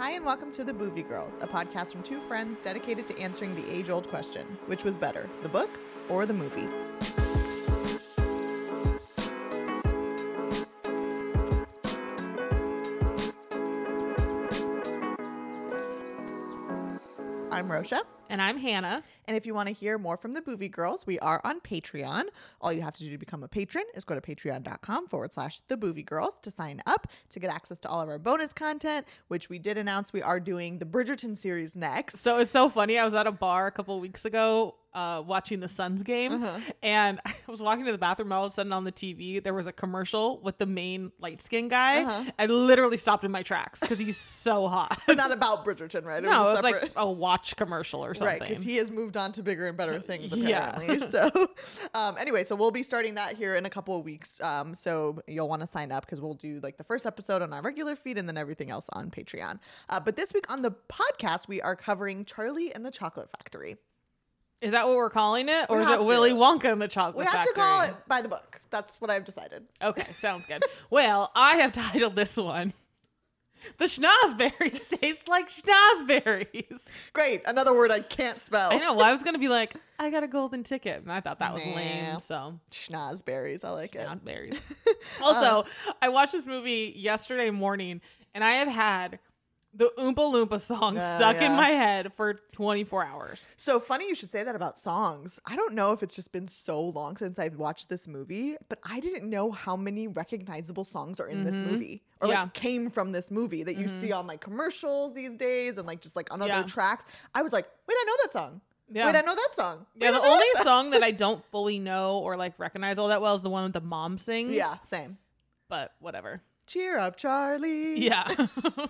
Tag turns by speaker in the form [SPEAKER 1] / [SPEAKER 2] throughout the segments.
[SPEAKER 1] Hi, and welcome to The Boovie Girls, a podcast from two friends dedicated to answering the age old question which was better, the book or the movie? I'm Rosha.
[SPEAKER 2] And I'm Hannah.
[SPEAKER 1] And if you want to hear more from the Boovie Girls, we are on Patreon. All you have to do to become a patron is go to patreon.com forward slash the Boovie Girls to sign up to get access to all of our bonus content, which we did announce we are doing the Bridgerton series next.
[SPEAKER 2] So it's so funny. I was at a bar a couple weeks ago uh, watching the Suns game,
[SPEAKER 1] Uh-huh.
[SPEAKER 2] and I was walking to the bathroom. All of a sudden, on the TV, there was a commercial with the main light skinned guy.
[SPEAKER 1] Uh-huh.
[SPEAKER 2] I literally stopped in my tracks because he's so hot.
[SPEAKER 1] But not about Bridgerton, right?
[SPEAKER 2] no,
[SPEAKER 1] a
[SPEAKER 2] it was like
[SPEAKER 1] separate-
[SPEAKER 2] a watch commercial or something.
[SPEAKER 1] Right, because he has moved on to bigger and better things
[SPEAKER 2] Yeah.
[SPEAKER 1] apparently. so, um, anyway, so we'll be starting that here in a couple of weeks. Um, so you'll want to sign up because we'll do like the first episode on our regular feed and then everything else on Patreon. Uh, but this week on the podcast, we are covering Charlie and the Chocolate Factory.
[SPEAKER 2] Is that what we're calling it, or
[SPEAKER 1] We
[SPEAKER 2] is it
[SPEAKER 1] to.
[SPEAKER 2] Willy Wonka and the Chocolate
[SPEAKER 1] We have
[SPEAKER 2] Factory?
[SPEAKER 1] to call it by the book. That's what I've decided.
[SPEAKER 2] Okay, sounds good. well, I have titled this one. The snozzberries taste like snozzberries.
[SPEAKER 1] Great, another word I can't spell.
[SPEAKER 2] I know. Well, I was gonna be like, I got a golden ticket, and I thought that was
[SPEAKER 1] Nah.
[SPEAKER 2] lame. So
[SPEAKER 1] Snozzberries, I like it.
[SPEAKER 2] not berries. also, uh, I watched this movie yesterday morning, and I have had the Oompa Loompa song
[SPEAKER 1] Oh,
[SPEAKER 2] stuck in my head for 24 hours.
[SPEAKER 1] So funny you should say that about songs. I don't know if it's just been so long since I've watched this movie, but I didn't know how many recognizable songs are in this movie or
[SPEAKER 2] Mm-hmm. Yeah.
[SPEAKER 1] like came from this movie that you see on like commercials these days and like just like on other
[SPEAKER 2] Yeah.
[SPEAKER 1] tracks. I was like, wait, I know that song.
[SPEAKER 2] Yeah.
[SPEAKER 1] Wait, I know that song. Wait,
[SPEAKER 2] Yeah, the
[SPEAKER 1] that
[SPEAKER 2] only
[SPEAKER 1] song."
[SPEAKER 2] song that I don't fully know or like recognize all that well is the one that the mom sings.
[SPEAKER 1] Yeah, same.
[SPEAKER 2] But whatever.
[SPEAKER 1] Cheer up, Charlie.
[SPEAKER 2] Yeah.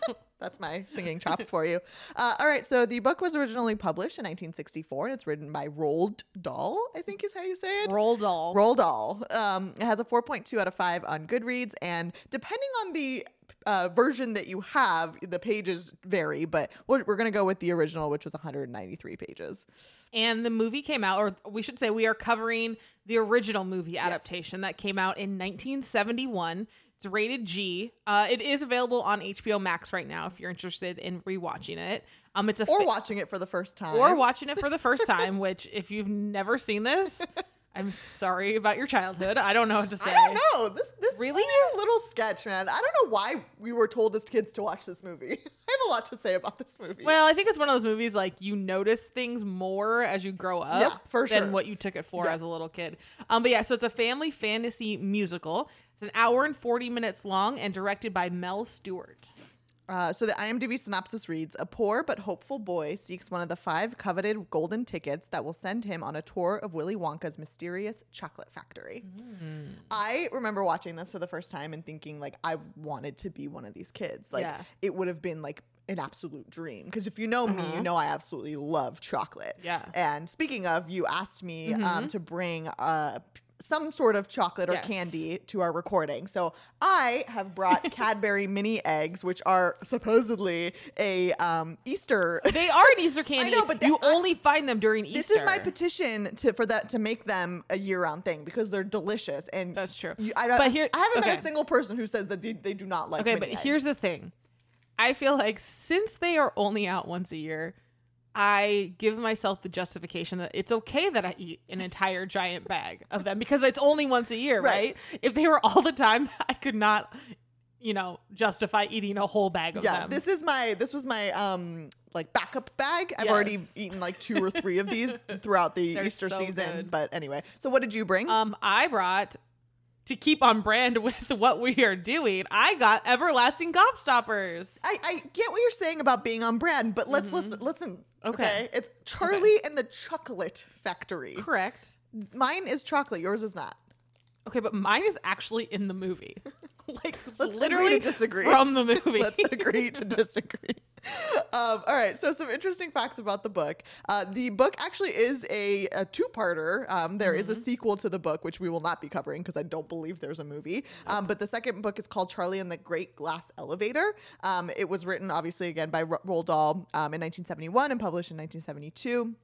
[SPEAKER 1] That's my singing chops for you. Uh, all right, so the book was originally published in 1964 and it's written by Roald Dahl, I think is how you say it.
[SPEAKER 2] Roll doll.
[SPEAKER 1] Roald Dahl. Um, it has a 4.2 out of 5 on Goodreads, and depending on the uh, version that you have, the pages vary, but we're, we're going to go with the original, which was 193 pages.
[SPEAKER 2] And the movie came out, or we should say we are covering the original movie adaptation that came out in 1971. It's rated G. Uh, it is available on HBO Max right now if you're interested in rewatching it. Um, it's a
[SPEAKER 1] Or watching it for the first time.
[SPEAKER 2] or watching it for the first time. Which, if you've never seen this, I'm sorry about your childhood. I don't know what to say.
[SPEAKER 1] I don't know. This this
[SPEAKER 2] Really?
[SPEAKER 1] is a little sketch, man. I don't know why we were told as kids to watch this movie. I have a lot to say about this movie.
[SPEAKER 2] Well, I think it's one of those movies like you notice things more as you grow up
[SPEAKER 1] Yeah, for
[SPEAKER 2] than
[SPEAKER 1] sure.
[SPEAKER 2] what you took it for
[SPEAKER 1] Yeah.
[SPEAKER 2] as a little kid. Um, but yeah, so it's a family fantasy musical. It's an hour and 40 minutes long and directed by Mel Stuart.
[SPEAKER 1] Uh, so the IMDb synopsis reads: A poor but hopeful boy seeks one of the five coveted golden tickets that will send him on a tour of Willy Wonka's mysterious chocolate factory. I remember watching this for the first time and thinking like I wanted to be one of these kids. Like
[SPEAKER 2] Yeah.
[SPEAKER 1] it would have been like an absolute dream because if you know me, you know I absolutely love chocolate.
[SPEAKER 2] Uh-huh. Yeah. Mm-hmm.
[SPEAKER 1] And speaking of, you asked me um, to bring uh, some sort of chocolate or
[SPEAKER 2] Yes.
[SPEAKER 1] candy to our recording. So I have brought Cadbury mini eggs, which are supposedly a um, Easter.
[SPEAKER 2] They are an Easter candy.
[SPEAKER 1] know, but
[SPEAKER 2] you
[SPEAKER 1] I-
[SPEAKER 2] only find them during Easter.
[SPEAKER 1] This is my petition to for that to make them a year-round thing because they're delicious and
[SPEAKER 2] That's true.
[SPEAKER 1] You, I,
[SPEAKER 2] But here-
[SPEAKER 1] I haven't met a single person who says that they, they do not like.
[SPEAKER 2] Okay, but
[SPEAKER 1] eggs.
[SPEAKER 2] here's the thing. I feel like since they are only out once a year, I give myself the justification that it's okay that I eat an entire giant bag of them because it's only once a year,
[SPEAKER 1] Right.
[SPEAKER 2] right? If they were all the time, I could not, you know, justify eating a whole bag of
[SPEAKER 1] yeah,
[SPEAKER 2] them.
[SPEAKER 1] this is my this was my um like backup bag. I've already eaten like two or three of these throughout the
[SPEAKER 2] They're
[SPEAKER 1] Easter
[SPEAKER 2] so
[SPEAKER 1] season.
[SPEAKER 2] good.
[SPEAKER 1] But anyway, so what did you bring?
[SPEAKER 2] um, I brought to keep on brand with what we are doing. I got everlasting gobstoppers.
[SPEAKER 1] I, I get what you're saying about being on brand, but let's listen. Listen, okay.
[SPEAKER 2] Mm-hmm. Okay.
[SPEAKER 1] It's Charlie and the Chocolate Factory.
[SPEAKER 2] Correct.
[SPEAKER 1] Mine is chocolate. Yours is not.
[SPEAKER 2] Okay, but mine is actually in the movie. like
[SPEAKER 1] Let's
[SPEAKER 2] literally
[SPEAKER 1] disagree.
[SPEAKER 2] from the movie.
[SPEAKER 1] Let's agree to disagree. Um, all right. So, some interesting facts about the book. Uh, the book actually is a, a two parter. Um, there is a
[SPEAKER 2] Mm-hmm.
[SPEAKER 1] sequel to the book, which we will not be covering because I don't believe there's a movie. Um, but the second book is called Charlie and the Great Glass Elevator. Um, it was written, obviously, again by Ro- Roald Dahl um, in 1971 and published in 1972.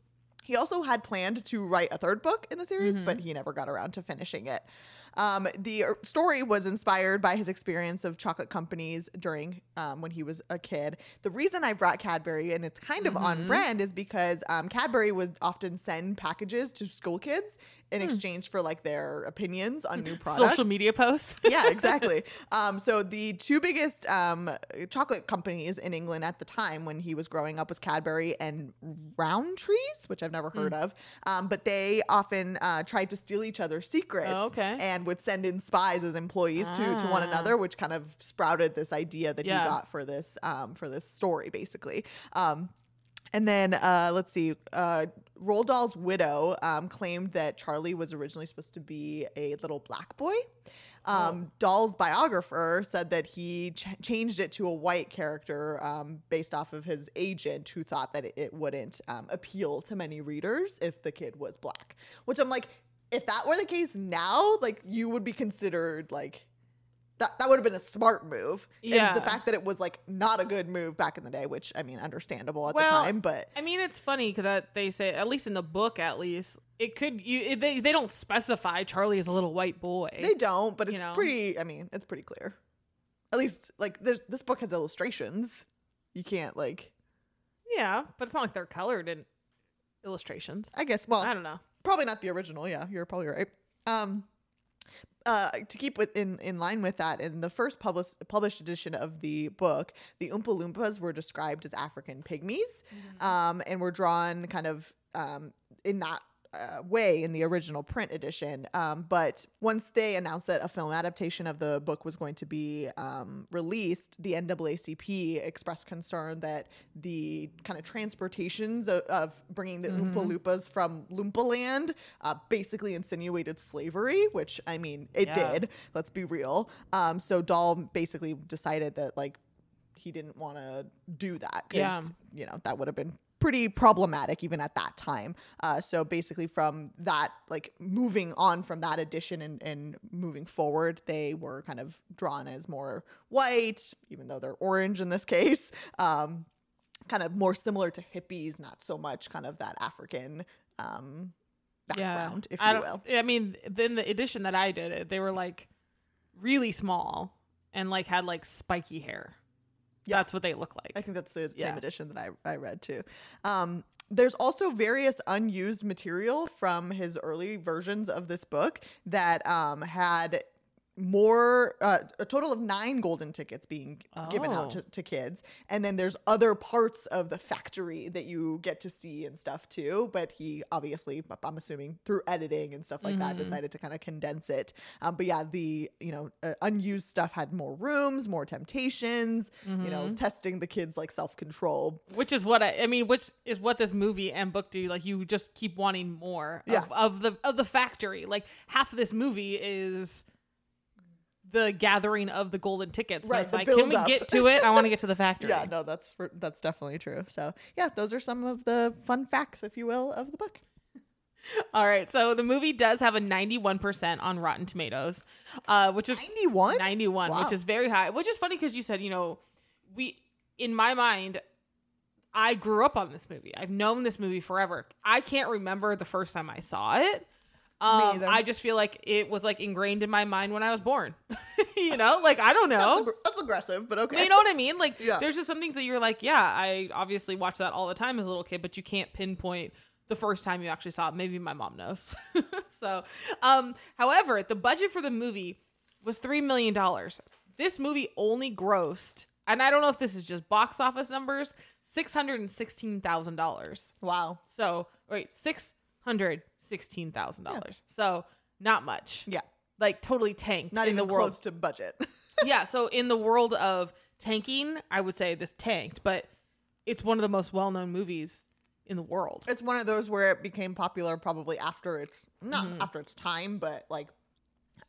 [SPEAKER 1] He also had planned to write a third book in the series, but he never got around to finishing it. Um, the uh, story was inspired by his experience of chocolate companies during um, when he was a kid. The reason I brought Cadbury and it's kind of on brand is because um, Cadbury would often send packages to school kids in exchange for like their opinions on new products.
[SPEAKER 2] Social media posts.
[SPEAKER 1] yeah, exactly. Um, so the two biggest um, chocolate companies in England at the time when he was growing up was Cadbury and Rowntrees, which I've never heard of. Um, but they often uh, tried to steal each other's secrets
[SPEAKER 2] Oh, okay.
[SPEAKER 1] and would send in spies as employees to, to one
[SPEAKER 2] Ah.
[SPEAKER 1] another, which kind of sprouted this idea that
[SPEAKER 2] Yeah.
[SPEAKER 1] he got for this um, for this story, basically. Um, and then uh, let's see, uh, Roald Dahl's widow um, claimed that Charlie was originally supposed to be a little black boy. Um, Dahl's biographer said that he ch- changed it to a white character um, based off of his agent, who thought that it, it wouldn't um, appeal to many readers if the kid was black. Which I'm like, if that were the case now, like you would be considered like that. That would have been a smart move.
[SPEAKER 2] Yeah.
[SPEAKER 1] And the fact that it was like not a good move back in the day, which I mean, understandable at the time, but
[SPEAKER 2] I mean, it's funny because that they say, at least in the book, at least it could you it, they they don't specify Charlie is a little white boy.
[SPEAKER 1] They don't, but it's
[SPEAKER 2] know?
[SPEAKER 1] pretty. I mean, it's pretty clear. At least, like, there's this book has illustrations. You can't like.
[SPEAKER 2] yeah, but it's not like they're colored in illustrations.
[SPEAKER 1] I guess. Well,
[SPEAKER 2] I don't know.
[SPEAKER 1] Probably not the original. Yeah, you're probably right. Um, uh, to keep with in in line with that, in the first published published edition of the book, the Oompa Loompas were described as African pygmies, um, and were drawn kind of um, in that. Uh, way in the original print edition, um, but once they announced that a film adaptation of the book was going to be um, released, the NAACP expressed concern that the kind of transportations of, of bringing the Oompa Loompas from Loompa Land uh, basically insinuated slavery, which I mean, it
[SPEAKER 2] Yeah.
[SPEAKER 1] did. Let's be real. Um, so Dahl basically decided that like he didn't want to do that because
[SPEAKER 2] Yeah.
[SPEAKER 1] you know that would have been pretty problematic even at that time. Uh, so basically, from that like moving on from that edition and, and moving forward, they were kind of drawn as more white, even though they're orange in this case. Um, kind of more similar to hippies, not so much kind of that African um, background, if
[SPEAKER 2] I
[SPEAKER 1] you will.
[SPEAKER 2] I mean, then the edition that I did, they were like really small and like had like spiky hair.
[SPEAKER 1] Yeah.
[SPEAKER 2] That's what they look like.
[SPEAKER 1] I think that's the
[SPEAKER 2] Yeah.
[SPEAKER 1] same edition that I, I read too. Um, there's also various unused material from his early versions of this book that um, had more uh, a total of nine golden tickets being given out
[SPEAKER 2] Oh.
[SPEAKER 1] to, to kids and then there's other parts of the factory that you get to see and stuff too but he obviously i'm assuming through editing and stuff like that decided to kind of condense it um, but yeah the you know uh, unused stuff had more rooms more temptations you know testing the kids like self-control
[SPEAKER 2] which is what I, I mean, which is what this movie and book do. Like you just keep wanting more
[SPEAKER 1] Yeah.
[SPEAKER 2] of, of the of the factory. Like half of this movie is the gathering of the golden tickets.
[SPEAKER 1] Right,
[SPEAKER 2] Right. It's like, can we
[SPEAKER 1] build-up.
[SPEAKER 2] get to it? I want to get to the factory.
[SPEAKER 1] yeah no that's for, that's definitely true so yeah those are some of the fun facts if you will of the book
[SPEAKER 2] All right. So the movie does have a 91% on Rotten Tomatoes, uh, which is
[SPEAKER 1] 91
[SPEAKER 2] 91,
[SPEAKER 1] Wow.
[SPEAKER 2] which is very high. Which is funny because you said, you know, we, in my mind, I grew up on this movie. I've known this movie forever. I can't remember the first time I saw it. Um. I just feel like it was like ingrained in my mind when I was born. you know, like I don't know.
[SPEAKER 1] that's, aggr- that's aggressive but okay
[SPEAKER 2] You know what I mean? Like,
[SPEAKER 1] Yeah.
[SPEAKER 2] there's just some things that you're like, yeah, I obviously watched that all the time as a little kid, but you can't pinpoint the first time you actually saw it. Maybe my mom knows. so, um, however, the budget for the movie was $3 million. This movie only grossed, and I don't know if this is just box office numbers, $616,000.
[SPEAKER 1] wow
[SPEAKER 2] So, wait, $616,000. So, not much.
[SPEAKER 1] yeah
[SPEAKER 2] Like, totally tanked
[SPEAKER 1] not
[SPEAKER 2] in
[SPEAKER 1] even
[SPEAKER 2] the world
[SPEAKER 1] close to budget
[SPEAKER 2] yeah, so in the world of tanking, I would say this tanked, but it's one of the most well-known movies in the world.
[SPEAKER 1] it's one of those where it became popular probably after its not
[SPEAKER 2] Mm-hmm.
[SPEAKER 1] after its time but like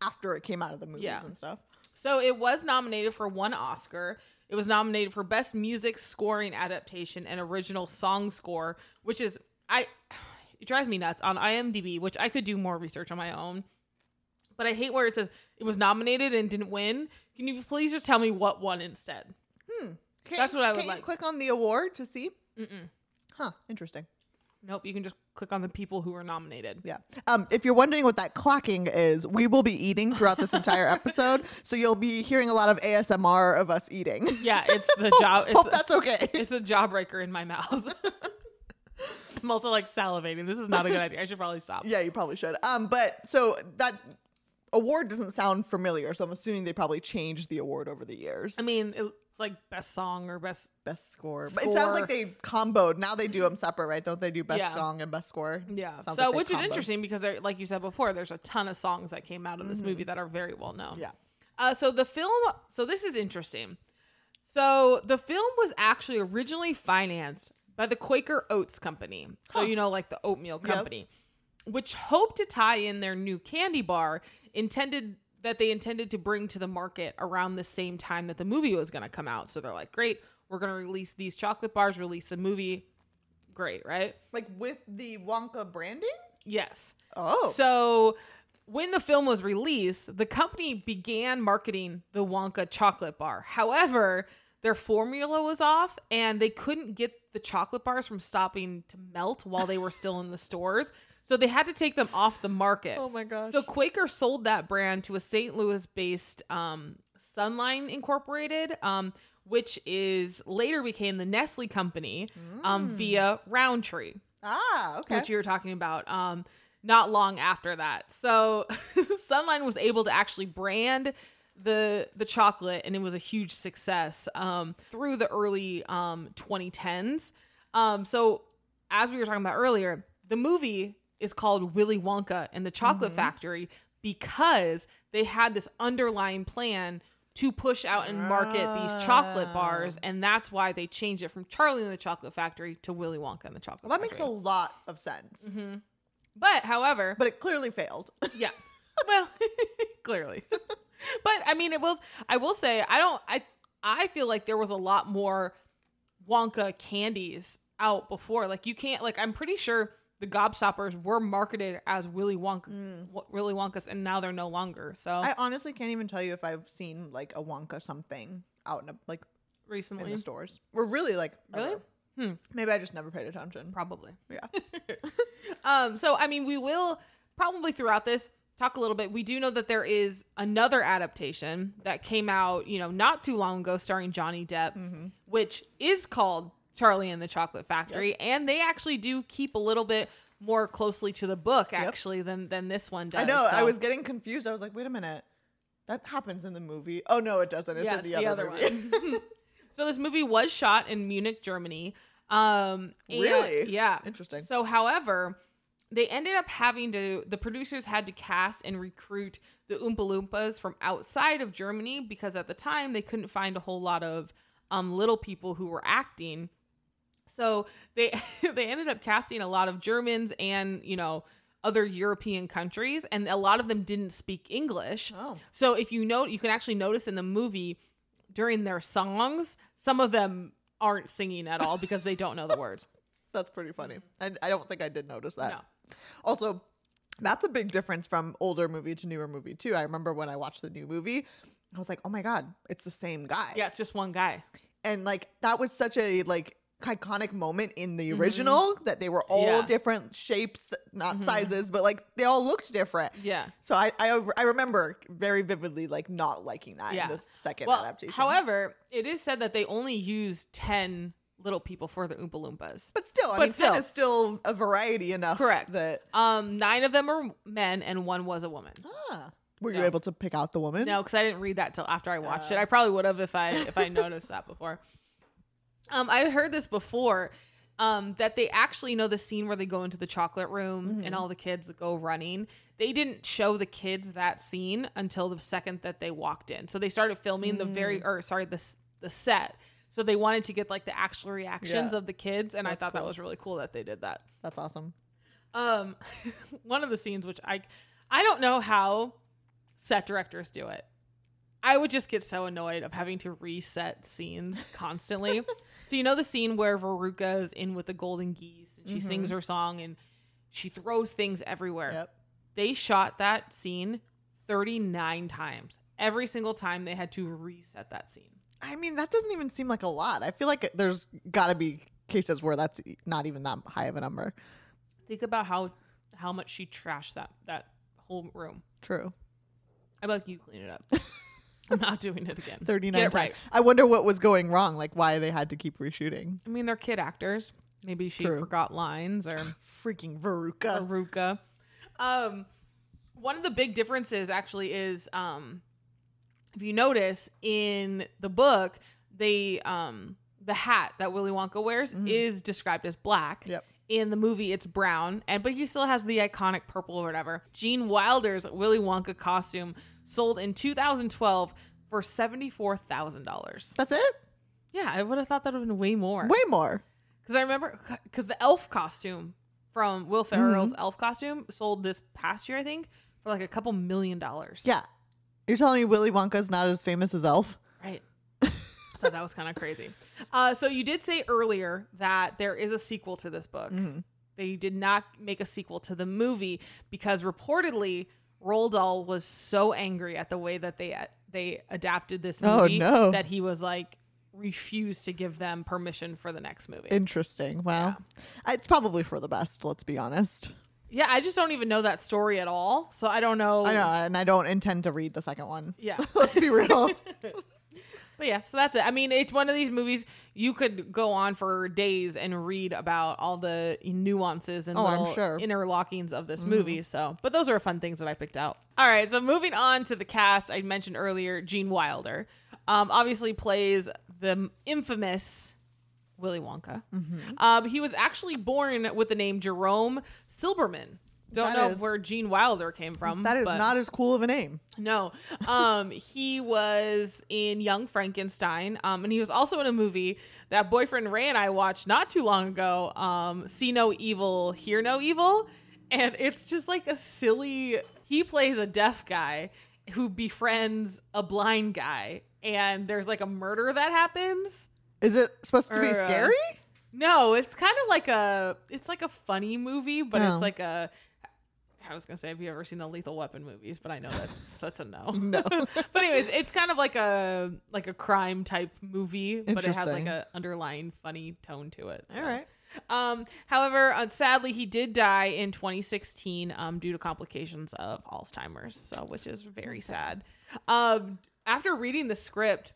[SPEAKER 1] after it came out of the movies
[SPEAKER 2] Yeah.
[SPEAKER 1] and stuff
[SPEAKER 2] So it was nominated for one Oscar. It was nominated for best music scoring adaptation and original song score, which is I it drives me nuts on IMDb, which I could do more research on my own. But I hate where it says it was nominated and didn't win. Can you please just tell me what won instead?
[SPEAKER 1] Can't
[SPEAKER 2] That's what I would like.
[SPEAKER 1] click on the award to see Mm-mm. huh interesting
[SPEAKER 2] Nope, you can just click on the people who were nominated.
[SPEAKER 1] Yeah. Um, if you're wondering what that clacking is, we will be eating throughout this entire episode, so you'll be hearing a lot of ASMR of us eating.
[SPEAKER 2] Yeah, it's the job. It's,
[SPEAKER 1] Hope that's okay.
[SPEAKER 2] it's a jawbreaker in my mouth. I'm also like salivating. This is not a good idea. I should probably stop.
[SPEAKER 1] Yeah, you probably should. Um, but so that award doesn't sound familiar, so I'm assuming they probably changed the award over the years.
[SPEAKER 2] I mean, it's like best song or best.
[SPEAKER 1] Best score. But it sounds like they comboed. Now they do them separate, right? Don't they do best
[SPEAKER 2] Yeah.
[SPEAKER 1] song and best score?
[SPEAKER 2] Yeah.
[SPEAKER 1] Sounds
[SPEAKER 2] so,
[SPEAKER 1] like they
[SPEAKER 2] which is
[SPEAKER 1] comboed.
[SPEAKER 2] interesting because, there, like you said before, there's a ton of songs that came out of this movie that are very well known.
[SPEAKER 1] Mm-hmm. Yeah.
[SPEAKER 2] Uh, so the film, so this is interesting. So the film was actually originally financed by the Quaker Oats Company. So
[SPEAKER 1] Huh.
[SPEAKER 2] you know, like the oatmeal
[SPEAKER 1] Yep.
[SPEAKER 2] company, which hoped to tie in their new candy bar, intended that they intended to bring to the market around the same time that the movie was going to come out. So they're like, great, we're going to release these chocolate bars, release the movie. Great, right?
[SPEAKER 1] Like with the Wonka branding?
[SPEAKER 2] Yes.
[SPEAKER 1] Oh.
[SPEAKER 2] So when the film was released, the company began marketing the Wonka chocolate bar. However, their formula was off and they couldn't get the chocolate bars from stopping to melt while they were still in the stores. So they had to take them off the market.
[SPEAKER 1] oh my gosh.
[SPEAKER 2] So Quaker sold that brand to a St. Louis-based um, Sunline Incorporated, um, which is later became the Nestle company um, via Rowntree
[SPEAKER 1] ah, okay.
[SPEAKER 2] which you were talking about um not long after that so sunline was able to actually brand the the chocolate and it was a huge success um through the early um 2010s um so as we were talking about earlier the movie is called willy wonka and the chocolate factory because they had this underlying plan to push out and market these chocolate bars and that's why they changed it from charlie and the chocolate factory to willy wonka and the chocolate
[SPEAKER 1] well, that makes a lot of sense.
[SPEAKER 2] but however,
[SPEAKER 1] But it clearly failed.
[SPEAKER 2] yeah. Well, clearly. but I mean it was I will say I don't I I feel like there was a lot more Wonka candies out before. Like you can't like I'm pretty sure the Gobstoppers were marketed as Willy Wonka Wa- Willy Wonkas and now they're no longer. So
[SPEAKER 1] I honestly can't even tell you if I've seen like a Wonka something out in a, like
[SPEAKER 2] recently in
[SPEAKER 1] the stores. We're really like
[SPEAKER 2] Really? Hmm.
[SPEAKER 1] Maybe I just never paid attention.
[SPEAKER 2] probably.
[SPEAKER 1] Yeah.
[SPEAKER 2] Um, so I mean, we will probably throughout this talk a little bit. We do know that there is another adaptation that came out, you know, not too long ago, starring Johnny Depp,
[SPEAKER 1] Mm-hmm.
[SPEAKER 2] which is called Charlie and the Chocolate Factory, and they actually do keep a little bit more closely to the book actually than than this one does.
[SPEAKER 1] I know. I was getting confused. I was like, wait a minute. That happens in the movie. Oh no, it doesn't. It's
[SPEAKER 2] yeah,
[SPEAKER 1] in the,
[SPEAKER 2] it's
[SPEAKER 1] other, movie.
[SPEAKER 2] one. so this movie was shot in Munich, Germany. Um,
[SPEAKER 1] Really?
[SPEAKER 2] Yeah.
[SPEAKER 1] Interesting.
[SPEAKER 2] So, however, they ended up having to. The producers had to cast and recruit the Oompa Loompas from outside of Germany because at the time they couldn't find a whole lot of um, little people who were acting. So they they ended up casting a lot of Germans and you know other European countries, and a lot of them didn't speak English.
[SPEAKER 1] Oh.
[SPEAKER 2] So if you note, you can actually notice in the movie during their songs, some of them aren't singing at all because they don't know the words.
[SPEAKER 1] That's pretty funny. And I don't think I did notice that.
[SPEAKER 2] No.
[SPEAKER 1] Also, that's a big difference from older movie to newer movie too. I remember when I watched the new movie, I was like, "Oh my god, it's the same guy."
[SPEAKER 2] Yeah, it's just one guy.
[SPEAKER 1] And like that was such a like iconic moment in the original that they were all
[SPEAKER 2] Mm-hmm. Yeah.
[SPEAKER 1] different shapes, not sizes, but like they all looked different.
[SPEAKER 2] Yeah.
[SPEAKER 1] So I, I I remember very vividly like not liking that
[SPEAKER 2] Yeah.
[SPEAKER 1] in this second
[SPEAKER 2] Well,
[SPEAKER 1] adaptation.
[SPEAKER 2] however, it is said that they only used 10 little people for the Oompa Loompas.
[SPEAKER 1] but still, I
[SPEAKER 2] but
[SPEAKER 1] mean,
[SPEAKER 2] still.
[SPEAKER 1] ten is still a variety enough.
[SPEAKER 2] Correct.
[SPEAKER 1] That
[SPEAKER 2] Um, nine of them are men and one was a woman.
[SPEAKER 1] ah, were you able to pick out the woman?
[SPEAKER 2] No, because I didn't read that till after I watched it.
[SPEAKER 1] Uh.
[SPEAKER 2] I probably would have if I if I noticed that before. Um, I heard this before. Um, that they actually know the scene where they go into the chocolate room
[SPEAKER 1] Mm-hmm.
[SPEAKER 2] and all the kids go running. They didn't show the kids that scene until the second that they walked in. So they started filming the
[SPEAKER 1] Mm.
[SPEAKER 2] very or sorry the the set. So they wanted to get like the actual reactions
[SPEAKER 1] Yeah.
[SPEAKER 2] of the kids, and I
[SPEAKER 1] That's
[SPEAKER 2] thought that was really cool that they did that.
[SPEAKER 1] That's awesome.
[SPEAKER 2] Um, one of the scenes which I I don't know how set directors do it. I would just get so annoyed of having to reset scenes constantly. so you know the scene where Veruca is in with the golden geese and she sings her song and she throws things everywhere.
[SPEAKER 1] Yep.
[SPEAKER 2] They shot that scene 39 times. Every single time they had to reset that scene.
[SPEAKER 1] I mean, that doesn't even seem like a lot. I feel like there's got to be cases where that's not even that high of a number.
[SPEAKER 2] Think about how how much she trashed that that whole room.
[SPEAKER 1] True.
[SPEAKER 2] I'm like, you clean it up. I'm not doing it again.
[SPEAKER 1] 39 times.
[SPEAKER 2] right.
[SPEAKER 1] I wonder what was going wrong, like why they had to keep reshooting.
[SPEAKER 2] I mean, they're kid actors. Maybe she
[SPEAKER 1] True.
[SPEAKER 2] forgot lines or
[SPEAKER 1] Freaking Veruca.
[SPEAKER 2] Veruca. Um, one of the big differences actually is um, if you notice in the book, they um, the hat that Willy Wonka wears is described as black.
[SPEAKER 1] Yep.
[SPEAKER 2] In the movie, it's brown, and but he still has the iconic purple or whatever. Gene Wilder's Willy Wonka costume sold in 2012 for seventy four thousand dollars.
[SPEAKER 1] That's it?
[SPEAKER 2] Yeah, I would have thought that would have been way more.
[SPEAKER 1] Way more.
[SPEAKER 2] Because I remember, because the elf costume from Will Ferrell's elf costume sold this past year, I think, for like a couple million dollars.
[SPEAKER 1] Yeah. You're telling me Willy Wonka's not as famous as Elf?
[SPEAKER 2] Right. I thought that was kind of crazy. Uh, so you did say earlier that there is a sequel to this book. They did not make a sequel to the movie because reportedly Roald Dahl was so angry at the way that they they adapted this
[SPEAKER 1] Oh,
[SPEAKER 2] movie
[SPEAKER 1] no.
[SPEAKER 2] that he was like refused to give them permission for the next movie.
[SPEAKER 1] Interesting. Wow. It's probably for the best, let's be honest.
[SPEAKER 2] Yeah, I just don't even know that story at all. So I don't know.
[SPEAKER 1] I know, and I don't intend to read the second one.
[SPEAKER 2] Yeah.
[SPEAKER 1] Let's be real.
[SPEAKER 2] But yeah, so that's it. I mean, it's one of these movies you could go on for days and read about all the nuances and
[SPEAKER 1] Oh,
[SPEAKER 2] little
[SPEAKER 1] sure. Mm-hmm.
[SPEAKER 2] interlockings of this movie. So, but those are fun things that I picked out. All right, so moving on to the cast, I mentioned earlier, Gene Wilder, um, obviously plays the infamous Willy Wonka.
[SPEAKER 1] Mm-hmm.
[SPEAKER 2] Um, he was actually born with the name Jerome Silberman. Don't
[SPEAKER 1] That
[SPEAKER 2] know
[SPEAKER 1] is-
[SPEAKER 2] where Gene Wilder came from.
[SPEAKER 1] that is not as cool of a name.
[SPEAKER 2] no. Um, he was in Young Frankenstein. Um, and he was also in a movie that boyfriend Ray and I watched not too long ago. Um, See No Evil, Hear No Evil. And it's just like a silly he plays a deaf guy who befriends a blind guy. And there's like a murder that happens.
[SPEAKER 1] Is it supposed to be
[SPEAKER 2] Or, uh,
[SPEAKER 1] scary?
[SPEAKER 2] No, it's kind of like a it's like a funny movie, but
[SPEAKER 1] Oh.
[SPEAKER 2] it's like a I was gonna say, have you ever seen the Lethal Weapon movies? But I know that's that's a no.
[SPEAKER 1] No.
[SPEAKER 2] but anyways, it's kind of like a like a crime type movie, but it has like a underlying funny tone to it. so.
[SPEAKER 1] All right.
[SPEAKER 2] Um, however, uh, sadly, he did die in 2016 um, due to complications of Alzheimer's, so which is very sad. Um, after reading the script,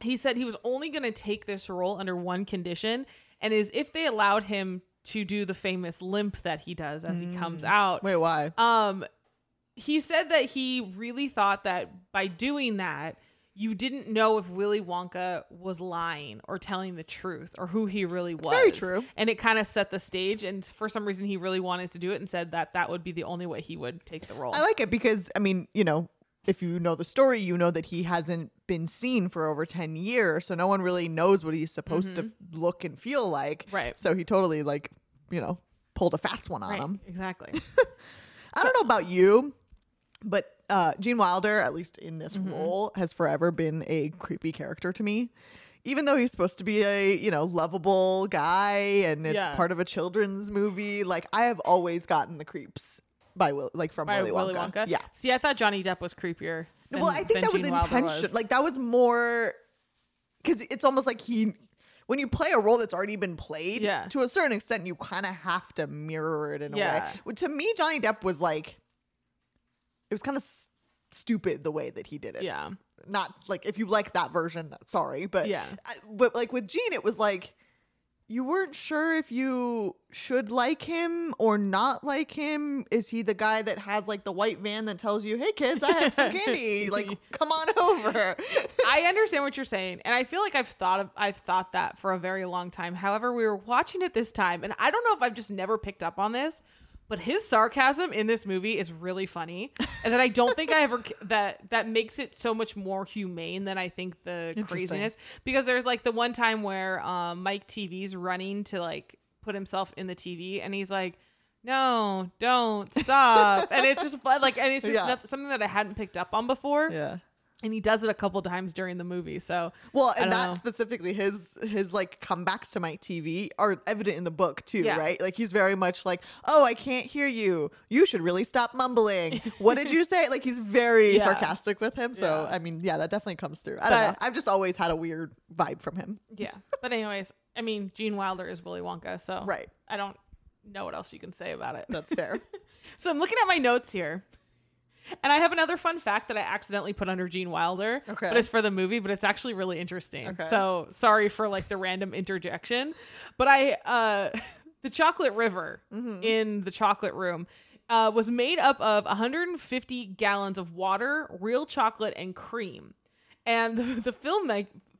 [SPEAKER 2] he said he was only going to take this role under one condition, and is if they allowed him to do the famous limp that he does as he comes out.
[SPEAKER 1] Wait, why?
[SPEAKER 2] Um, he said that he really thought that by doing that, you didn't know if Willy Wonka was lying or telling the truth or who he really was.
[SPEAKER 1] very true.
[SPEAKER 2] And it kind of set the stage. And for some reason, he really wanted to do it and said that that would be the only way he would take the role.
[SPEAKER 1] I like it because I mean, you know, if you know the story, you know that he hasn't been seen for over 10 years, so no one really knows what he's supposed to look and feel like.
[SPEAKER 2] Mm-hmm. Right.
[SPEAKER 1] So he totally like, you know, pulled a fast one on
[SPEAKER 2] right.
[SPEAKER 1] him.
[SPEAKER 2] Exactly.
[SPEAKER 1] I don't know about you, but uh Gene Wilder, at least in this
[SPEAKER 2] Mm-hmm.
[SPEAKER 1] role, has forever been a creepy character to me. Even though he's supposed to be a, you know, lovable guy and it's
[SPEAKER 2] Yeah.
[SPEAKER 1] part of a children's movie, like I have always gotten the creeps by Will like from
[SPEAKER 2] By
[SPEAKER 1] Willy,
[SPEAKER 2] Willy
[SPEAKER 1] Wonka.
[SPEAKER 2] Wonka.
[SPEAKER 1] Yeah.
[SPEAKER 2] See, I thought Johnny Depp was creepier.
[SPEAKER 1] well,
[SPEAKER 2] than-
[SPEAKER 1] I think that was
[SPEAKER 2] Gene was.
[SPEAKER 1] Like that was more because it's almost like he, when you play a role that's already been played,
[SPEAKER 2] Yeah.
[SPEAKER 1] to a certain extent, you kind of have to mirror it in a way. To me, Johnny Depp was like, it was kind of s- stupid the way that he did it.
[SPEAKER 2] yeah.
[SPEAKER 1] Not like if you like that version, sorry, but
[SPEAKER 2] Yeah.
[SPEAKER 1] I- but like with Gene, it was like. You weren't sure if you should like him or not like him. Is he the guy that has like the white van that tells you, "Hey kids, I have some candy. Like, come on over."
[SPEAKER 2] I understand what you're saying, and I feel like I've thought of I've thought that for a very long time. However, we were watching it this time, and I don't know if I've just never picked up on this, but his sarcasm in this movie is really funny, and that I don't think I ever that that makes it so much more humane than I think the craziness. Because there's like the one time where um, Mike TV's running to like put himself in the TV, and he's like. No, don't stop. and it's just fun. Like, and it's just
[SPEAKER 1] Yeah.
[SPEAKER 2] not- something that I hadn't picked up on before
[SPEAKER 1] yeah.
[SPEAKER 2] And he does it a couple times during the movie. So
[SPEAKER 1] Well, and that
[SPEAKER 2] know.
[SPEAKER 1] specifically, his his like comebacks to my TV are evident in the book too,
[SPEAKER 2] Yeah.
[SPEAKER 1] right? Like he's very much like, "Oh, I can't hear you. You should really stop mumbling. What did you say?" Like he's very
[SPEAKER 2] Yeah.
[SPEAKER 1] sarcastic with him. So
[SPEAKER 2] Yeah.
[SPEAKER 1] I mean, yeah, that definitely comes through. I don't know. I've just always had a weird vibe from him.
[SPEAKER 2] yeah. But anyways, I mean, Gene Wilder is Willy Wonka, so
[SPEAKER 1] Right.
[SPEAKER 2] I don't know what else you can say about it.
[SPEAKER 1] That's fair.
[SPEAKER 2] So I'm looking at my notes here. And I have another fun fact that I accidentally put under Gene Wilder.
[SPEAKER 1] Okay.
[SPEAKER 2] But it's for the movie, but it's actually really interesting.
[SPEAKER 1] Okay.
[SPEAKER 2] So sorry for like the random interjection. But I uh the chocolate river
[SPEAKER 1] Mm-hmm.
[SPEAKER 2] in the chocolate room uh, was made up of 150 gallons of water, real chocolate, and cream. And the, the film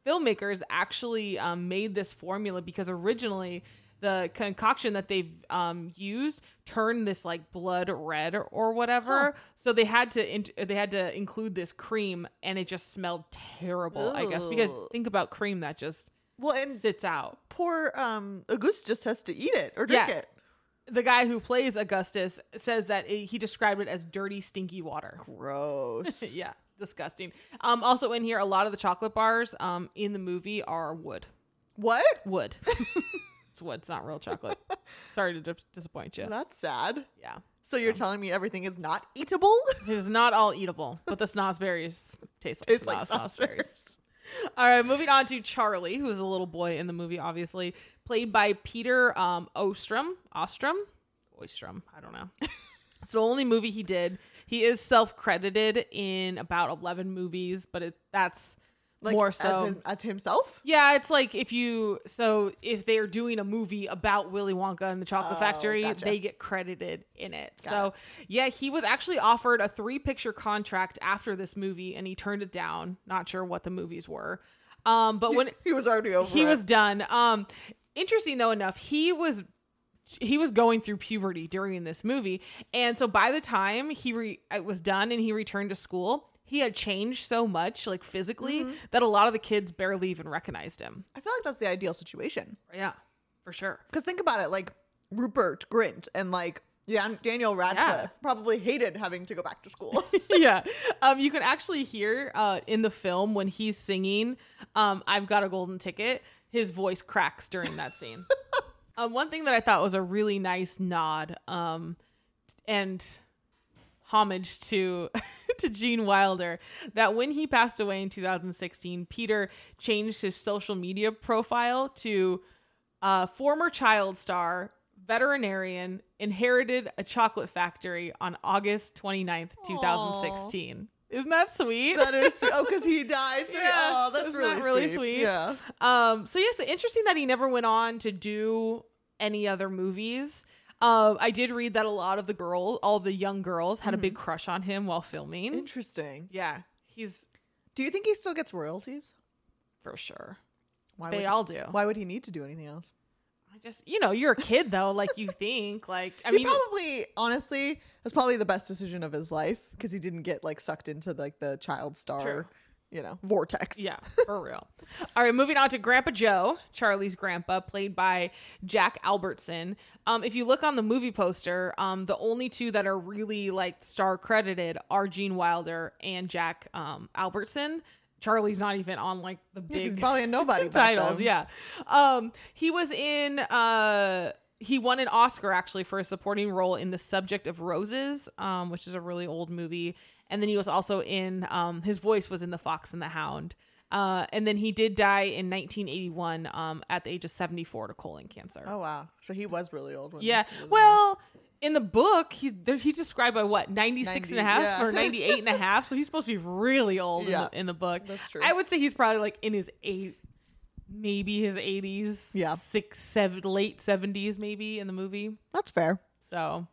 [SPEAKER 2] filmmakers actually um, made this formula because originally the concoction that they've um, used turned this like blood red or, whatever. So they had to in- they had to include this cream, and it just smelled terrible. I guess because think about cream that just
[SPEAKER 1] well, and
[SPEAKER 2] sits out.
[SPEAKER 1] poor um Auguste just has to eat it or drink
[SPEAKER 2] Yeah.
[SPEAKER 1] it.
[SPEAKER 2] The guy who plays Augustus says that it- he described it as dirty, stinky water.
[SPEAKER 1] Gross.
[SPEAKER 2] yeah, disgusting. Um, also in here, a lot of the chocolate bars um in the movie are wood.
[SPEAKER 1] What?
[SPEAKER 2] Wood. it's wood. It's not real chocolate. Sorry to dis- disappoint you.
[SPEAKER 1] That's sad.
[SPEAKER 2] Yeah,
[SPEAKER 1] So you're telling me everything is not eatable?
[SPEAKER 2] it is not all eatable, but the snozzberries taste like,
[SPEAKER 1] like
[SPEAKER 2] snozzberries. All right, moving on to Charlie, who is a little boy in the movie, obviously played by Peter um, Ostrom. Ostrom, Ostrom. I don't know. it's the only movie he did. He is self-credited in about eleven movies, but it, that's
[SPEAKER 1] Like
[SPEAKER 2] more
[SPEAKER 1] as,
[SPEAKER 2] so.
[SPEAKER 1] his- as himself?
[SPEAKER 2] yeah, it's like if you so if they're doing a movie about Willy Wonka and the Chocolate
[SPEAKER 1] Oh,
[SPEAKER 2] Factory,
[SPEAKER 1] gotcha.
[SPEAKER 2] they get credited in it.
[SPEAKER 1] Got
[SPEAKER 2] so yeah, he was actually offered a three picture contract after this movie, and he turned it down. Not sure what the movies were, um, but when
[SPEAKER 1] He was already over.
[SPEAKER 2] he
[SPEAKER 1] it.
[SPEAKER 2] was done. Um, interesting though enough, he was he was going through puberty during this movie, and so by the time he re- it was done and he returned to school, he had changed so much, like physically,
[SPEAKER 1] Mm-hmm.
[SPEAKER 2] that a lot of the kids barely even recognized him.
[SPEAKER 1] I feel like that's the ideal situation.
[SPEAKER 2] Yeah, for sure.
[SPEAKER 1] Because think about it, like Rupert Grint and like Dan- Daniel Radcliffe probably hated having to go back to school.
[SPEAKER 2] yeah. Um, you can actually hear uh, in the film when he's singing, um, I've got a golden ticket, his voice cracks during that scene. um, one thing that I thought was a really nice nod um, and homage to to Gene Wilder that when he passed away in 2016, Peter changed his social media profile to uh, former child star, veterinarian, inherited a chocolate factory on August 29th, 2016. Isn't that sweet?
[SPEAKER 1] that is sweet. Oh, because he died. So
[SPEAKER 2] Yeah,
[SPEAKER 1] oh, that's
[SPEAKER 2] isn't
[SPEAKER 1] really
[SPEAKER 2] that really
[SPEAKER 1] sweet.
[SPEAKER 2] sweet?
[SPEAKER 1] Yeah.
[SPEAKER 2] Um, so yes, interesting that he never went on to do any other movies. Um, I did read that a lot of the girls, all the young girls, had a big crush on him while filming.
[SPEAKER 1] Interesting.
[SPEAKER 2] Yeah, he's
[SPEAKER 1] Do you think he still gets royalties?
[SPEAKER 2] for sure.
[SPEAKER 1] Why
[SPEAKER 2] they
[SPEAKER 1] would
[SPEAKER 2] all do.
[SPEAKER 1] Why would he need to do anything else?
[SPEAKER 2] I just, you know, you're a kid though. Like you think, like I
[SPEAKER 1] he
[SPEAKER 2] mean,
[SPEAKER 1] probably, honestly, was probably the best decision of his life because he didn't get like sucked into like the child star,
[SPEAKER 2] True.
[SPEAKER 1] You know, vortex.
[SPEAKER 2] Yeah, for real. All right, moving on to Grandpa Joe, Charlie's grandpa, played by Jack Albertson. Um, if you look on the movie poster, um, the only two that are really like star credited are Gene Wilder and Jack um, Albertson. Charlie's not even on like the
[SPEAKER 1] Yeah, he's
[SPEAKER 2] big
[SPEAKER 1] probably nobody.
[SPEAKER 2] titles. Yeah. Um, he was in uh he won an Oscar actually for a supporting role in The Subject of Roses, um, which is a really old movie. And then he was also in um his voice was in The Fox and the Hound. Uh, and then he did die in 1981 um, at the age of 74 to colon cancer.
[SPEAKER 1] Oh wow. So he was really old. When
[SPEAKER 2] Yeah. Well, in the book, he's he's described by what 96 and a half
[SPEAKER 1] yeah.
[SPEAKER 2] or 98 and a half. So he's supposed to be really old
[SPEAKER 1] Yeah.
[SPEAKER 2] in, the, in the book.
[SPEAKER 1] That's true.
[SPEAKER 2] I would say he's probably like in his eight, maybe his 80s.
[SPEAKER 1] Yeah.
[SPEAKER 2] Six, seven, late 70s, maybe in the movie.
[SPEAKER 1] That's fair.
[SPEAKER 2] So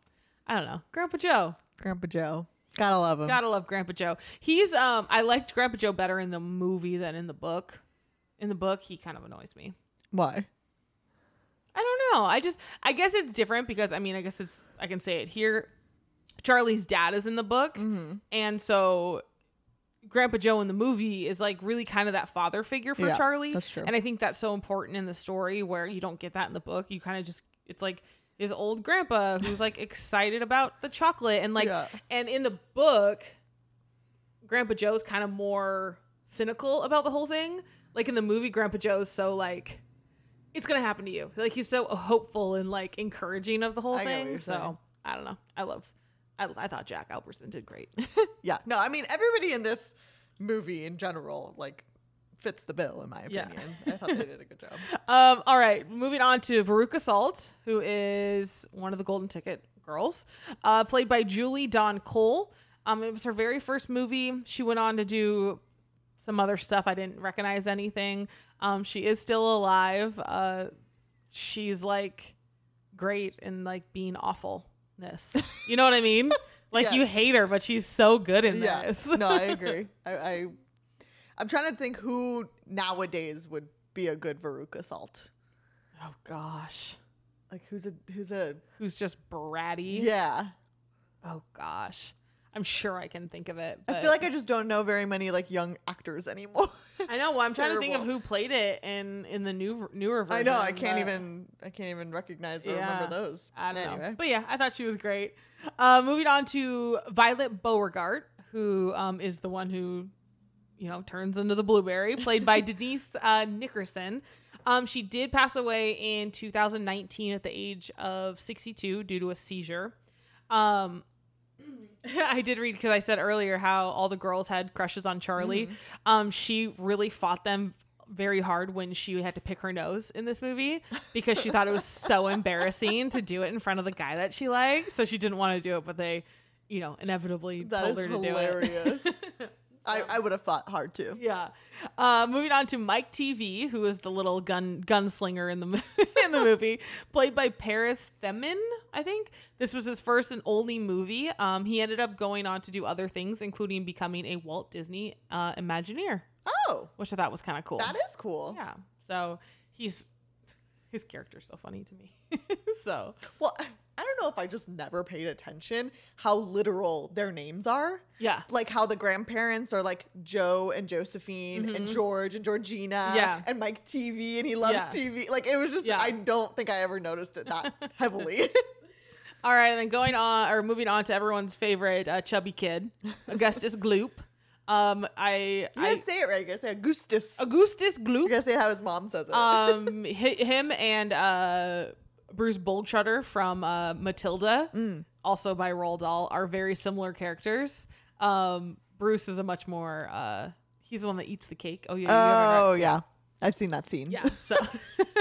[SPEAKER 2] I don't know. Grandpa Joe.
[SPEAKER 1] Grandpa Joe. Gotta love him.
[SPEAKER 2] Gotta love Grandpa Joe. He's um I liked Grandpa Joe better in the movie than in the book. In the book, he kind of annoys me.
[SPEAKER 1] Why?
[SPEAKER 2] I don't know. I just I guess it's different because I mean I guess it's I can say it here. Charlie's dad is in the book,
[SPEAKER 1] Mm-hmm.
[SPEAKER 2] and so Grandpa Joe in the movie is like really kind of that father figure for
[SPEAKER 1] Yeah,
[SPEAKER 2] Charlie.
[SPEAKER 1] that's true.
[SPEAKER 2] And I think that's so important in the story where you don't get that in the book. You kind of just it's like his old grandpa who's like excited about the chocolate and like
[SPEAKER 1] Yeah.
[SPEAKER 2] and in the book Grandpa Joe's kind of more cynical about the whole thing. Like in the movie Grandpa Joe's so like it's gonna happen to you. Like he's so hopeful and like encouraging of the whole
[SPEAKER 1] I
[SPEAKER 2] thing. So
[SPEAKER 1] saying.
[SPEAKER 2] I don't know. I love. I, I thought Jack Albertson did great.
[SPEAKER 1] Yeah. No, I mean everybody in this movie in general, like fits the bill in my
[SPEAKER 2] Yeah.
[SPEAKER 1] opinion. I thought they did a good job.
[SPEAKER 2] Um, all right, moving on to Veruca Salt, who is one of the Golden Ticket girls, uh, played by Julie Dawn Cole. Um, it was her very first movie. She went on to do some other stuff. I didn't recognize anything. Um, she is still alive. Uh, she's like great in like being awfulness. You know what I mean? Like you hate her, but she's so good in
[SPEAKER 1] Yeah.
[SPEAKER 2] this.
[SPEAKER 1] no, I agree. I, I I'm trying to think who nowadays would be a good Veruca Salt.
[SPEAKER 2] oh gosh,
[SPEAKER 1] Like who's a who's a
[SPEAKER 2] who's just bratty?
[SPEAKER 1] yeah.
[SPEAKER 2] Oh gosh. I'm sure I can think of it.
[SPEAKER 1] I feel like I just don't know very many like young actors anymore.
[SPEAKER 2] I know. Well, I'm trying to think of who played it in in the new newer version.
[SPEAKER 1] I know. I can't even. I can't even recognize or
[SPEAKER 2] Yeah.
[SPEAKER 1] remember those.
[SPEAKER 2] I don't
[SPEAKER 1] anyway.
[SPEAKER 2] know. But yeah, I thought she was great. Uh, moving on to Violet Beauregarde, who um, is the one who, you know, turns into the blueberry, played by Denise uh, Nickerson. Um, she did pass away in 2019 at the age of 62 due to a seizure. Um, I did read because I said earlier how all the girls had crushes on Charlie. Um, she really fought them very hard when she had to pick her nose in this movie because she thought it was so embarrassing to do it in front of the guy that she liked. So she didn't want to do it, but they, you know, inevitably
[SPEAKER 1] that
[SPEAKER 2] told her to
[SPEAKER 1] hilarious.
[SPEAKER 2] do it.
[SPEAKER 1] I, I would have fought hard too.
[SPEAKER 2] Yeah. Uh, moving on to Mike TV, who is the little gun gunslinger in the in the movie, played by Paris Themmen. I think this was his first and only movie. Um, he ended up going on to do other things, including becoming a Walt Disney uh, Imagineer,
[SPEAKER 1] Oh,
[SPEAKER 2] which I thought was kind of cool.
[SPEAKER 1] that is cool.
[SPEAKER 2] yeah. So he's his character's so funny to me. so
[SPEAKER 1] Well, I don't know if I just never paid attention how literal their names are.
[SPEAKER 2] yeah,
[SPEAKER 1] Like how the grandparents are like Joe and Josephine and George and Georgina
[SPEAKER 2] Mm-hmm. Yeah.
[SPEAKER 1] and Mike TV and he loves
[SPEAKER 2] Yeah.
[SPEAKER 1] TV. Like it was just
[SPEAKER 2] Yeah.
[SPEAKER 1] I don't think I ever noticed it that heavily.
[SPEAKER 2] All right, and then going on or moving on to everyone's favorite uh, chubby kid, Augustus Gloop. Um, I,
[SPEAKER 1] You
[SPEAKER 2] I
[SPEAKER 1] gotta say it right. You gotta say Augustus.
[SPEAKER 2] Augustus Gloop.
[SPEAKER 1] You gotta say how his mom says it.
[SPEAKER 2] Um, him and uh, Bruce Bogtrotter from uh, Matilda,
[SPEAKER 1] Mm.
[SPEAKER 2] also by Roald Dahl, are very similar characters. Um, Bruce is a much more. Uh, he's the one that eats the cake. Oh yeah.
[SPEAKER 1] oh yeah. I've seen that scene.
[SPEAKER 2] yeah. So,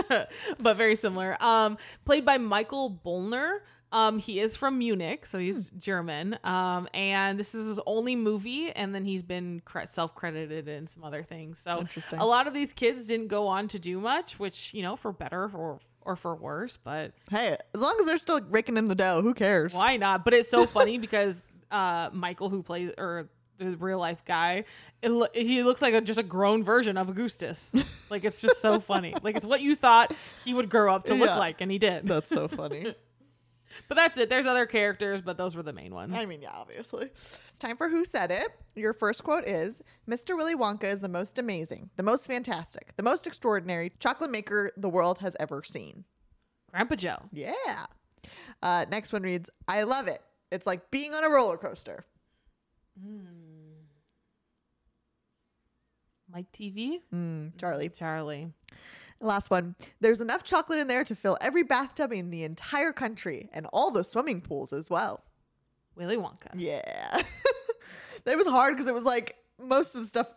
[SPEAKER 2] but very similar. Um, played by Michael Bollner. Um, he is from Munich, so he's
[SPEAKER 1] Hmm.
[SPEAKER 2] German. Um, and this is his only movie, and then he's been cre- self-credited in some other things. So,
[SPEAKER 1] Interesting.
[SPEAKER 2] a lot of these kids didn't go on to do much, which you know, for better or or for worse. But
[SPEAKER 1] Hey, as long as they're still raking in the dough, who cares?
[SPEAKER 2] why not? But it's so funny because uh, Michael, who plays or the real life guy, it, lo- he looks like a, just a grown version of Augustus. like it's just so funny. Like it's what you thought he would grow up to look
[SPEAKER 1] Yeah.
[SPEAKER 2] like, and he did.
[SPEAKER 1] That's so funny.
[SPEAKER 2] But that's it. There's other characters, but those were the main ones.
[SPEAKER 1] I mean, yeah, obviously. It's time for Who Said It. Your first quote is Mr. Willy Wonka is the most amazing, the most fantastic, the most extraordinary chocolate maker the world has ever seen.
[SPEAKER 2] Grandpa Joe.
[SPEAKER 1] Yeah. Uh, next one reads I love it. It's like being on a roller coaster.
[SPEAKER 2] Mike TV.
[SPEAKER 1] Mm, Charlie.
[SPEAKER 2] Charlie.
[SPEAKER 1] Last one. There's enough chocolate in there to fill every bathtub in the entire country and all the swimming pools as well.
[SPEAKER 2] Willy Wonka.
[SPEAKER 1] Yeah. that was hard because it was like most of the stuff,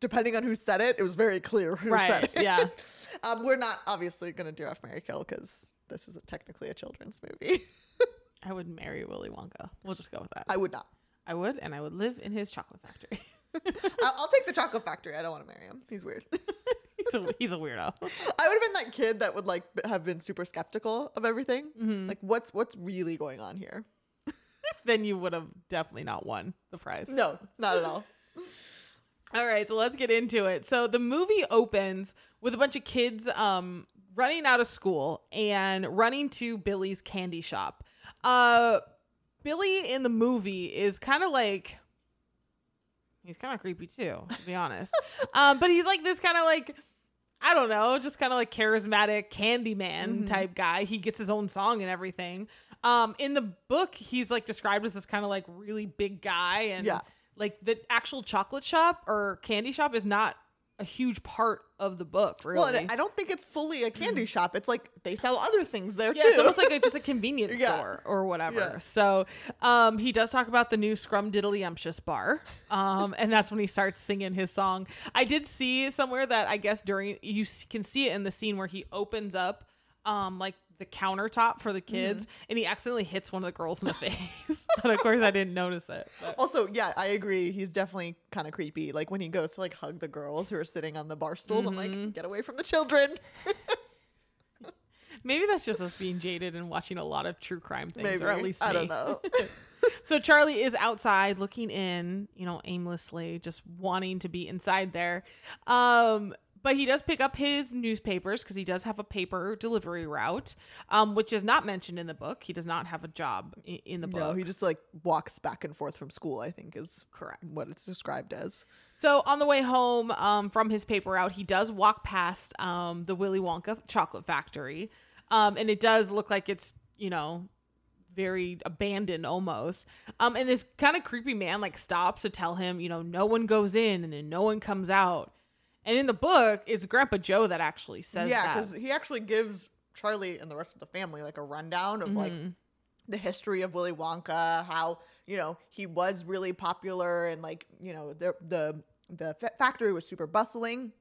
[SPEAKER 1] depending on who said it, it was very clear who said it.
[SPEAKER 2] Yeah.
[SPEAKER 1] um, we're not obviously going to do F Mary Kill because this is technically a children's movie.
[SPEAKER 2] I would marry Willy Wonka. We'll just go with that.
[SPEAKER 1] I would not.
[SPEAKER 2] I would, and I would live in his chocolate factory.
[SPEAKER 1] I'll take the chocolate factory. I don't want to marry him. He's weird.
[SPEAKER 2] He's, a, he's a weirdo.
[SPEAKER 1] I would have been that kid that would like have been super skeptical of everything.
[SPEAKER 2] Mm-hmm.
[SPEAKER 1] Like, what's what's really going on here?
[SPEAKER 2] then you would have definitely not won the prize.
[SPEAKER 1] No, not at all.
[SPEAKER 2] All right, so let's get into it. So the movie opens with a bunch of kids um running out of school and running to Billy's candy shop. Uh Billy in the movie is kind of like he's kind of creepy too, to be honest. um but he's like this kind of like I don't know, just kind of like charismatic Candyman type guy. He gets his own song and everything. Um in the book he's like described as this kind of like really big guy and
[SPEAKER 1] Yeah.
[SPEAKER 2] like the actual chocolate shop or candy shop is not a huge part of the book. Really,
[SPEAKER 1] Well, I don't think it's fully a candy shop. It's like they sell other things there
[SPEAKER 2] yeah,
[SPEAKER 1] too.
[SPEAKER 2] it's almost like a, just a convenience
[SPEAKER 1] Yeah.
[SPEAKER 2] store or whatever.
[SPEAKER 1] Yeah.
[SPEAKER 2] So um, he does talk about the new Scrumdiddlyumptious bar, um, and that's when he starts singing his song. I did see somewhere that I guess during you can see it in the scene where he opens up um, like the countertop for the kids,
[SPEAKER 1] Mm-hmm.
[SPEAKER 2] and he accidentally hits one of the girls in the face. but of course, I didn't notice it. But-
[SPEAKER 1] Also, yeah, I agree. He's definitely kind of creepy. Like when he goes to like hug the girls who are sitting on the bar stools, I'm
[SPEAKER 2] Mm-hmm.
[SPEAKER 1] like, get away from the children.
[SPEAKER 2] Maybe that's just us being jaded and watching a lot of true crime things,
[SPEAKER 1] Maybe
[SPEAKER 2] or at least
[SPEAKER 1] I don't know.
[SPEAKER 2] So Charlie is outside looking in, you know, aimlessly, just wanting to be inside there. Um, but he does pick up his newspapers because he does have a paper delivery route, um, which is not mentioned in the book. He does not have a job in, in the book.
[SPEAKER 1] no, he just like walks back and forth from school. I think is
[SPEAKER 2] Correct.
[SPEAKER 1] what it's described as.
[SPEAKER 2] So on the way home um, from his paper route, he does walk past um, the Willy Wonka chocolate factory, um, and it does look like it's you know very abandoned almost. Um, and this kind of creepy man like stops to tell him, you know, no one goes in and then no one comes out. And in the book, it's Grandpa Joe that actually says
[SPEAKER 1] yeah, because he actually gives Charlie and the rest of the family like a rundown of like
[SPEAKER 2] Mm-hmm.
[SPEAKER 1] the history of Willy Wonka, how you know he was really popular, and like you know the the the fa- factory was super bustling,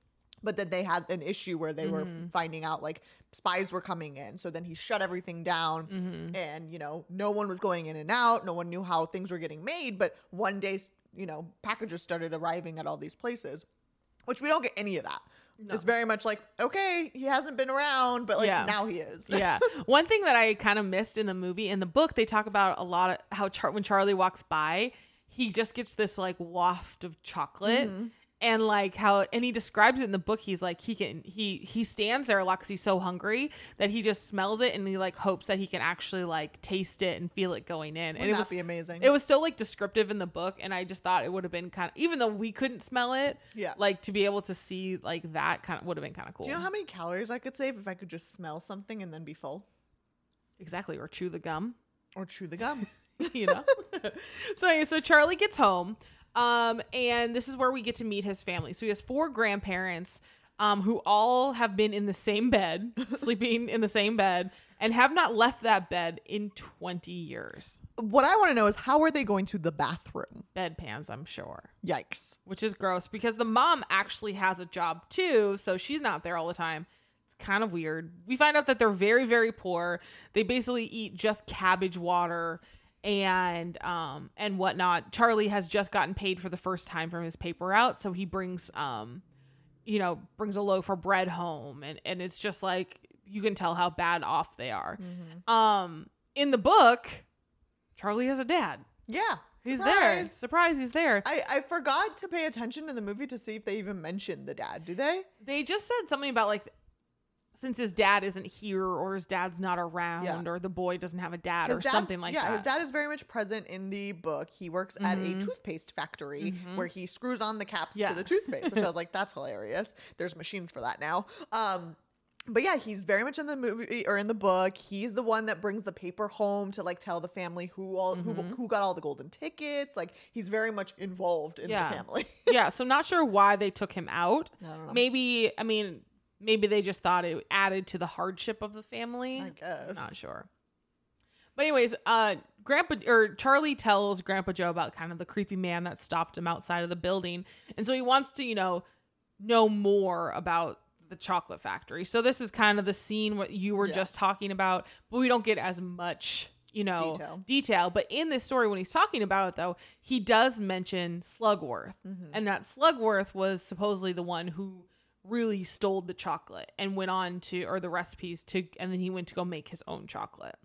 [SPEAKER 1] but then they had an issue where they were
[SPEAKER 2] Mm-hmm.
[SPEAKER 1] finding out like spies were coming in, so then he shut everything down,
[SPEAKER 2] Mm-hmm.
[SPEAKER 1] and you know no one was going in and out, no one knew how things were getting made, but one day you know packages started arriving at all these places, which we don't get any of that. It's very much like, okay, he hasn't been around, but like
[SPEAKER 2] Yeah.
[SPEAKER 1] now he is.
[SPEAKER 2] yeah. One thing that I kind of missed in the movie, in the book, they talk about a lot of how Char- when Charlie walks by, he just gets this like waft of chocolate. Mm-hmm. And like how, and he describes it in the book. He's like he can he he stands there a lot because he's so hungry that he just smells it and he like hopes that he can actually like taste it and feel it going in. and
[SPEAKER 1] Wouldn't
[SPEAKER 2] it
[SPEAKER 1] that
[SPEAKER 2] was
[SPEAKER 1] be amazing?
[SPEAKER 2] it was so like descriptive in the book, and I just thought it would have been kind of even though we couldn't smell it,
[SPEAKER 1] Yeah.
[SPEAKER 2] like to be able to see like that kind of would have been kind of cool.
[SPEAKER 1] Do you know how many calories I could save if I could just smell something and then be full?
[SPEAKER 2] exactly, or chew the gum.
[SPEAKER 1] Or chew the gum.
[SPEAKER 2] you know. so so Charlie gets home, um, and this is where we get to meet his family. So he has four grandparents, um, who all have been in the same bed, sleeping in the same bed, and have not left that bed in twenty years.
[SPEAKER 1] what I want to know is how are they going to the bathroom?
[SPEAKER 2] Bedpans, I'm sure.
[SPEAKER 1] Yikes.
[SPEAKER 2] Which is gross because the mom actually has a job too, so she's not there all the time. It's kind of weird. We find out that they're very, very poor. They basically eat just cabbage water and um and whatnot. Charlie has just gotten paid for the first time from his paper out, so he brings um you know brings a loaf of bread home, and and it's just like you can tell how bad off they are. Um, in the book, Charlie has a dad.
[SPEAKER 1] Yeah.
[SPEAKER 2] He's there.
[SPEAKER 1] surprise.
[SPEAKER 2] Surprise, he's there.
[SPEAKER 1] I, I forgot to pay attention in the movie to see if they even mentioned the dad. Do they?
[SPEAKER 2] They just said something about like since his dad isn't here or his dad's not around
[SPEAKER 1] Yeah.
[SPEAKER 2] or the boy doesn't have a dad or
[SPEAKER 1] dad,
[SPEAKER 2] something like
[SPEAKER 1] yeah,
[SPEAKER 2] that.
[SPEAKER 1] Yeah, his dad is very much present in the book. He works at a mm-hmm. toothpaste factory mm-hmm. where he screws on the caps
[SPEAKER 2] Yeah.
[SPEAKER 1] to the toothpaste, which I was like, that's hilarious. There's machines for that now. Um, but yeah, he's very much in the movie or in the book. He's the one that brings the paper home to like tell the family who all who mm-hmm. who got all the golden tickets. Like he's very much involved in
[SPEAKER 2] Yeah.
[SPEAKER 1] the family.
[SPEAKER 2] yeah, so not sure why they took him out.
[SPEAKER 1] I.
[SPEAKER 2] Maybe I mean maybe they just thought it added to the hardship of the family.
[SPEAKER 1] I guess.
[SPEAKER 2] Not sure. But anyways, uh Grandpa or Charlie tells Grandpa Joe about kind of the creepy man that stopped him outside of the building. And so he wants to, you know, know more about the chocolate factory. So this is kind of the scene what you were
[SPEAKER 1] Yeah.
[SPEAKER 2] just talking about, but we don't get as much, you know,
[SPEAKER 1] Detail.
[SPEAKER 2] detail. But in this story when he's talking about it though, he does mention Slugworth.
[SPEAKER 1] Mm-hmm.
[SPEAKER 2] And that Slugworth was supposedly the one who really stole the chocolate and went on to or the recipes to and then he went to go make his own chocolate.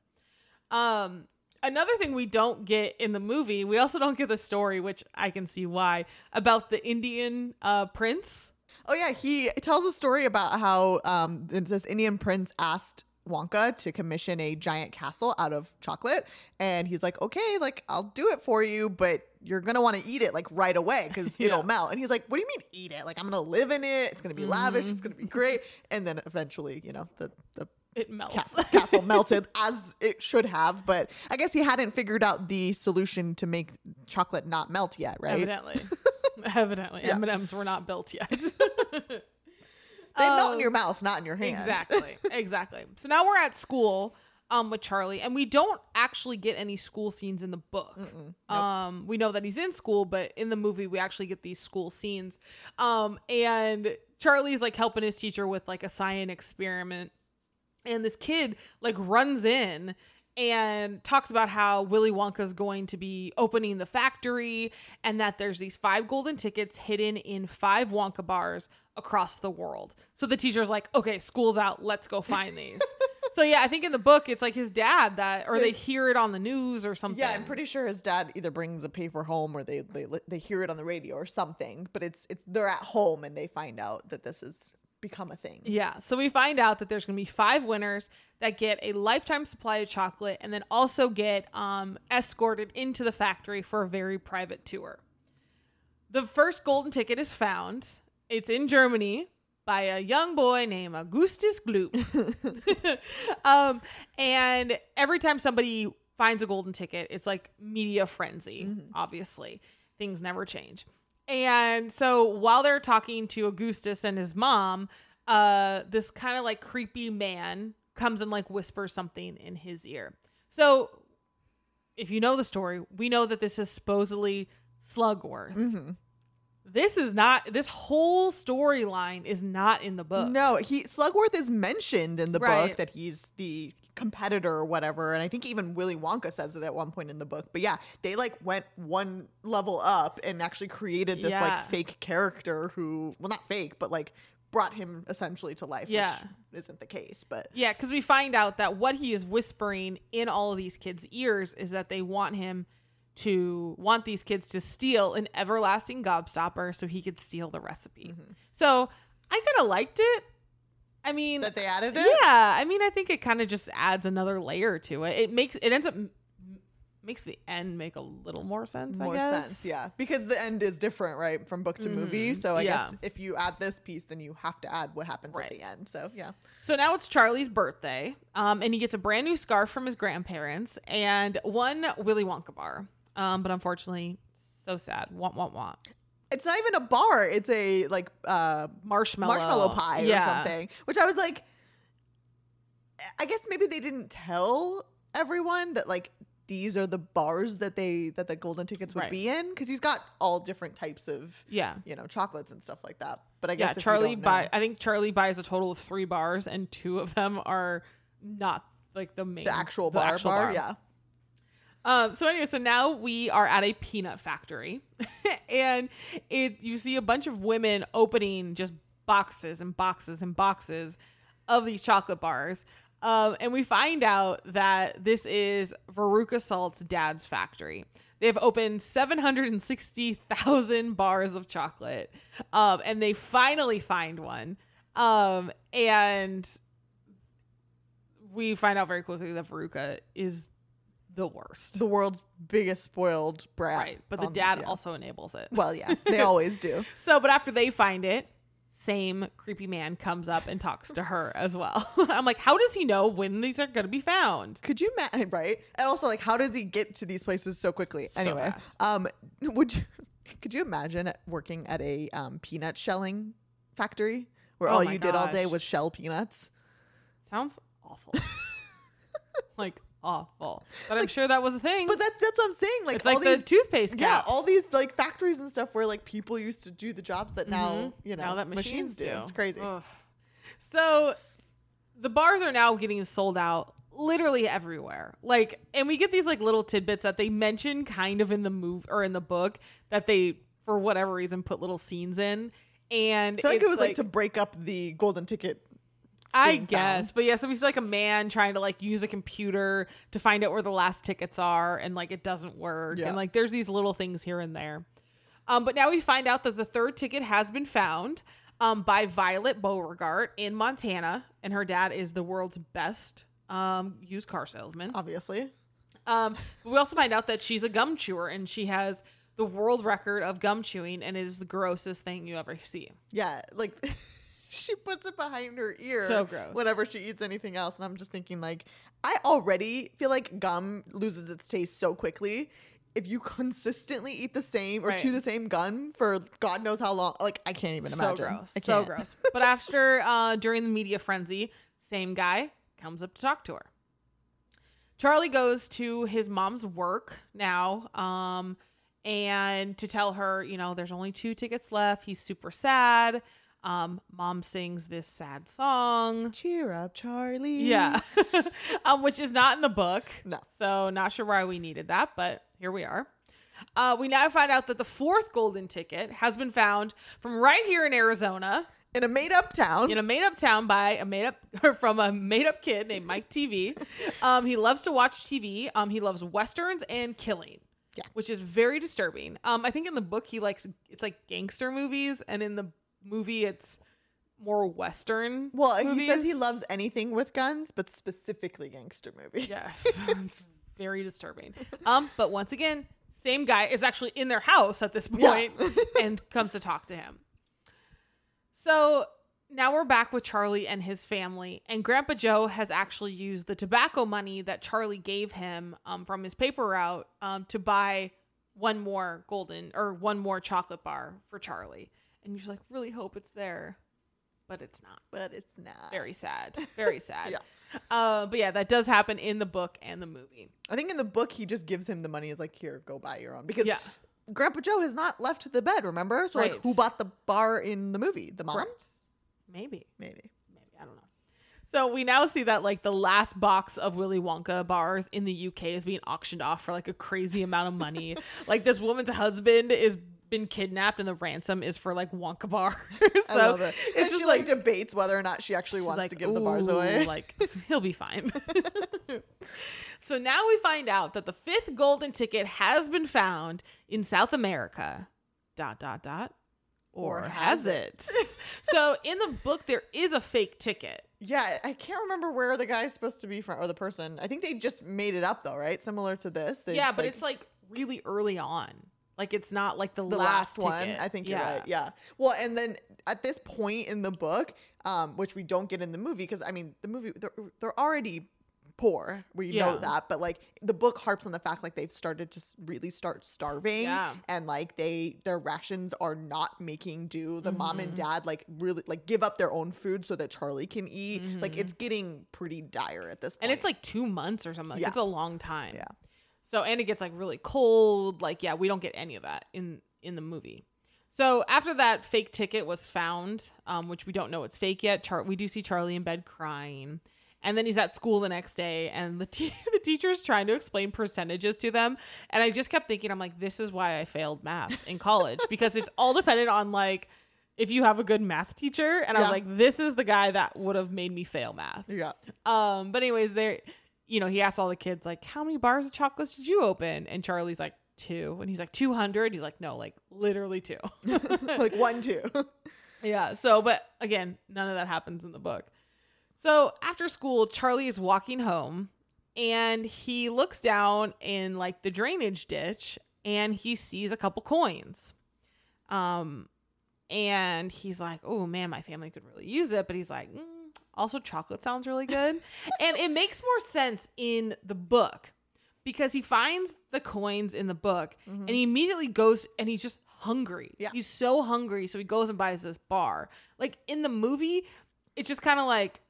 [SPEAKER 2] Um another thing we don't get in the movie, we also don't get the story which I can see why about the Indian uh prince.
[SPEAKER 1] Oh yeah, he tells a story about how um, this Indian prince asked Wonka to commission a giant castle out of chocolate, and he's like, "Okay, like I'll do it for you, but you're gonna want to eat it like right away because it'll melt." And he's like, "What do you mean eat it? Like I'm gonna live in it. It's gonna be lavish. It's
[SPEAKER 2] Mm-hmm.
[SPEAKER 1] gonna be great." And then eventually, you know, the the
[SPEAKER 2] It melts.
[SPEAKER 1] cas- castle melted as it should have, but I guess he hadn't figured out the solution to make chocolate not melt yet, right?
[SPEAKER 2] Evidently. Evidently,
[SPEAKER 1] Yeah.
[SPEAKER 2] M and M's were not built yet.
[SPEAKER 1] They melt in
[SPEAKER 2] Um,
[SPEAKER 1] your mouth, not in your hand.
[SPEAKER 2] Exactly. Exactly. So now we're at school um with Charlie and we don't actually get any school scenes in the book. Um we know that he's in school, but in the movie we actually get these school scenes. Um and Charlie's like helping his teacher with like a science experiment and this kid like runs in and talks about how Willy Wonka's going to be opening the factory and that there's these five golden tickets hidden in five Wonka bars across the world. So the teacher's like, "Okay, school's out. Let's go find these." so yeah, I think in the book it's like his dad that or they hear it on the news or something.
[SPEAKER 1] Yeah, I'm pretty sure his dad either brings a paper home or they, they they hear it on the radio or something. But it's it's they're at home and they find out that this has become a thing.
[SPEAKER 2] Yeah. So we find out that there's going to be five winners that get a lifetime supply of chocolate and then also get um, escorted into the factory for a very private tour. The first golden ticket is found. It's in Germany by a young boy named Augustus Gloop. um, and every time somebody finds a golden ticket, it's like media frenzy, obviously. Things never change. And so while they're talking to Augustus and his mom, uh, this kind of like creepy man comes and like whispers something in his ear. So if you know the story, we know that this is supposedly Slugworth.
[SPEAKER 1] Mm-hmm.
[SPEAKER 2] This is not this whole storyline is not in the book.
[SPEAKER 1] No, he Slugworth is mentioned in the
[SPEAKER 2] Right.
[SPEAKER 1] book that he's the competitor or whatever, and I think even Willy Wonka says it at one point in the book. But yeah, they like went one level up and actually created this
[SPEAKER 2] Yeah.
[SPEAKER 1] like fake character who, well, not fake, but like brought him essentially to life.
[SPEAKER 2] Yeah.
[SPEAKER 1] which isn't the case, but
[SPEAKER 2] Yeah, because we find out that what he is whispering in all of these kids' ears is that they want him to want these kids to steal an everlasting gobstopper so he could steal the recipe. So I kind of liked it. I mean,
[SPEAKER 1] that they added it.
[SPEAKER 2] yeah, I mean, I think it kind of just adds another layer to it. It makes it ends up makes the end make a little more sense.
[SPEAKER 1] more
[SPEAKER 2] I guess.
[SPEAKER 1] sense yeah because the end is different right from book to movie so i
[SPEAKER 2] yeah.
[SPEAKER 1] guess if you add this piece then you have to add what happens at the end so yeah
[SPEAKER 2] So now it's Charlie's birthday, um, and he gets a brand new scarf from his grandparents and one Willy Wonka bar. Um, but unfortunately, so sad. Want, want, want.
[SPEAKER 1] it's not even a bar it's a like uh
[SPEAKER 2] Marshmallow.
[SPEAKER 1] marshmallow pie
[SPEAKER 2] Yeah.
[SPEAKER 1] or something which i was like i guess maybe they didn't tell everyone that like these are the bars that they that the golden tickets would
[SPEAKER 2] Right.
[SPEAKER 1] be in because he's got all different types of
[SPEAKER 2] Yeah.
[SPEAKER 1] you know chocolates and stuff like that but i guess
[SPEAKER 2] Yeah, Charlie buy. I think Charlie buys a total of three bars, and two of them are not like the main,
[SPEAKER 1] the actual
[SPEAKER 2] the
[SPEAKER 1] bar
[SPEAKER 2] actual
[SPEAKER 1] bar yeah
[SPEAKER 2] Um, so anyway, so now we are at a peanut factory, and it you see a bunch of women opening just boxes and boxes and boxes of these chocolate bars. Um, and we find out that this is Veruca Salt's dad's factory. They have opened 760,000 bars of chocolate. Um, and they finally find one. Um, and we find out very quickly that Veruca is the worst.
[SPEAKER 1] the world's biggest spoiled brat
[SPEAKER 2] Right. But the
[SPEAKER 1] on-
[SPEAKER 2] dad
[SPEAKER 1] yeah.
[SPEAKER 2] also enables it.
[SPEAKER 1] well yeah they always do
[SPEAKER 2] So, but after they find it, same creepy man comes up and talks to her as well. I'm like, how does he know when these are going to be found?
[SPEAKER 1] Could you imagine, right? And also, like, how does he get to these places so quickly?
[SPEAKER 2] So
[SPEAKER 1] anyway,
[SPEAKER 2] fast.
[SPEAKER 1] um, would you, could you imagine working at a um, peanut shelling factory where
[SPEAKER 2] Oh
[SPEAKER 1] all you did all day was shell peanuts?
[SPEAKER 2] Sounds awful. like awful. But I'm sure that was a thing.
[SPEAKER 1] But that's that's what I'm saying. Like,
[SPEAKER 2] it's
[SPEAKER 1] all
[SPEAKER 2] like
[SPEAKER 1] these,
[SPEAKER 2] the toothpaste
[SPEAKER 1] yeah, all these like factories and stuff where like people used to do the jobs that now
[SPEAKER 2] Mhm.
[SPEAKER 1] you know
[SPEAKER 2] now that machines, do.
[SPEAKER 1] It's crazy.
[SPEAKER 2] Ugh. So the bars are now getting sold out literally everywhere. Like, and we get these like little tidbits that they mention kind of in the move or in the book that they, for whatever reason, put little scenes in. And
[SPEAKER 1] I feel like it was like, to break up the golden ticket.
[SPEAKER 2] I guess,
[SPEAKER 1] found.
[SPEAKER 2] but yeah, so he's like a man trying to like use a computer to find out where the last tickets are, and like it doesn't work,
[SPEAKER 1] Yeah.
[SPEAKER 2] and like there's these little things here and there. Um, but now we find out that the third ticket has been found um, by Violet Beauregarde in Montana, and her dad is the world's best um, used car salesman.
[SPEAKER 1] Obviously,
[SPEAKER 2] Um, we also find out that she's a gum chewer, and she has the world record of gum chewing, and it is the grossest thing you ever see.
[SPEAKER 1] yeah, like. She puts it behind her ear
[SPEAKER 2] So gross.
[SPEAKER 1] whenever she eats anything else. And I'm just thinking, like, I already feel like gum loses its taste so quickly. if you consistently eat the same or
[SPEAKER 2] Right.
[SPEAKER 1] chew the same gum for God knows how long, like I can't even
[SPEAKER 2] so
[SPEAKER 1] imagine.
[SPEAKER 2] gross. So gross. But after uh, during the media frenzy, same guy comes up to talk to her. Charlie goes to his mom's work now, um, and to tell her, you know, there's only two tickets left. He's super sad. Um, mom sings this sad song.
[SPEAKER 1] Cheer up, Charlie.
[SPEAKER 2] Yeah, um, which is not in the book.
[SPEAKER 1] No.
[SPEAKER 2] So not sure why we needed that, but here we are. Uh, we now find out that the fourth golden ticket has been found from right here in Arizona
[SPEAKER 1] In a made up town.
[SPEAKER 2] in a made up town by a made up or from a made up kid named Mike TV. Um, he loves to watch TV. Um, he loves westerns and killing.
[SPEAKER 1] Yeah.
[SPEAKER 2] Which is very disturbing. Um, I think in the book he likes it's like gangster movies, and in the movie it's more western.
[SPEAKER 1] well, he says he loves anything with guns, but specifically gangster movies.
[SPEAKER 2] Yes. it's very disturbing. Um, but once again, same guy is actually in their house at this
[SPEAKER 1] Yeah.
[SPEAKER 2] point and comes to talk to him. So now we're back with Charlie and his family, and Grandpa Joe has actually used the tobacco money that Charlie gave him um, from his paper route um, to buy one more golden or one more chocolate bar for Charlie. And you're just like, really hope it's there, but it's not
[SPEAKER 1] But it's not.
[SPEAKER 2] very sad very sad
[SPEAKER 1] Yeah.
[SPEAKER 2] uh, but yeah that does happen in the book and the movie
[SPEAKER 1] I think in the book he just gives him the money. Is like, here, go buy your own. Because
[SPEAKER 2] yeah
[SPEAKER 1] Grandpa Joe has not left the bed. Remember? So
[SPEAKER 2] Right.
[SPEAKER 1] like, who bought the bar in the movie? The mom?
[SPEAKER 2] Correct. maybe
[SPEAKER 1] Maybe.
[SPEAKER 2] maybe i don't know so we now see that like the last box of willy wonka bars in the uk is being auctioned off for like a crazy amount of money like this woman's husband is been kidnapped and the ransom is for like wonka bar so
[SPEAKER 1] I love it.
[SPEAKER 2] it's
[SPEAKER 1] and
[SPEAKER 2] just
[SPEAKER 1] she
[SPEAKER 2] like,
[SPEAKER 1] like debates whether or not she actually wants
[SPEAKER 2] like,
[SPEAKER 1] to give the bars away.
[SPEAKER 2] Like he'll be fine. so now we find out that the fifth golden ticket has been found in South America. Dot dot dot. Or,
[SPEAKER 1] Or
[SPEAKER 2] has
[SPEAKER 1] has
[SPEAKER 2] it? so in the book there is a fake ticket.
[SPEAKER 1] yeah, I can't remember where the guy's supposed to be from or the person. I think they just made it up though, right? Similar to this. They,
[SPEAKER 2] yeah, but
[SPEAKER 1] like,
[SPEAKER 2] it's like really early on. Like it's not like the,
[SPEAKER 1] the
[SPEAKER 2] last,
[SPEAKER 1] last, one. I think you're right. Yeah. Well, and then at this point in the book, um, which we don't get in the movie, because I mean, the movie they're, they're already poor. We
[SPEAKER 2] Yeah.
[SPEAKER 1] know that, but like the book harps on the fact like they've started to really start starving,
[SPEAKER 2] Yeah.
[SPEAKER 1] and like they their rations are not making do. The mom
[SPEAKER 2] Mm-hmm.
[SPEAKER 1] and dad like really like give up their own food so that Charlie can eat. Like
[SPEAKER 2] Mhm.
[SPEAKER 1] it's getting pretty dire at this point.
[SPEAKER 2] And it's like two months or something. Like,
[SPEAKER 1] Yeah.
[SPEAKER 2] It's a long time.
[SPEAKER 1] Yeah.
[SPEAKER 2] So and it gets like really cold. Like yeah, we don't get any of that in in the movie. So after that fake ticket was found, um, which we don't know it's fake yet. Char- we do see Charlie in bed crying, and then he's at school the next day, and the te- the teacher's trying to explain percentages to them, and I just kept thinking, I'm like, this is why I failed math in college because it's all dependent on like if you have a good math teacher, and I was like, this is the guy that would have made me fail math.
[SPEAKER 1] yeah.
[SPEAKER 2] Um, but anyways, there, you know, he asked all the kids like, "How many bars of chocolates did you open?" And Charlie's like, two. And he's like, two hundred. He's like, no, like literally two.
[SPEAKER 1] like one two.
[SPEAKER 2] yeah. So, but again, none of that happens in the book. So after school, Charlie is walking home, and he looks down in like the drainage ditch, and he sees a couple coins. Um, and he's like, "Oh man, my family could really use it." But he's like, mm, "Also, chocolate sounds really good," and it makes more sense in the book because he finds the coins in the book, and he immediately goes and he's just hungry.
[SPEAKER 1] Yeah.
[SPEAKER 2] he's so hungry, so he goes and buys this bar. Like in the movie, it's just kind of like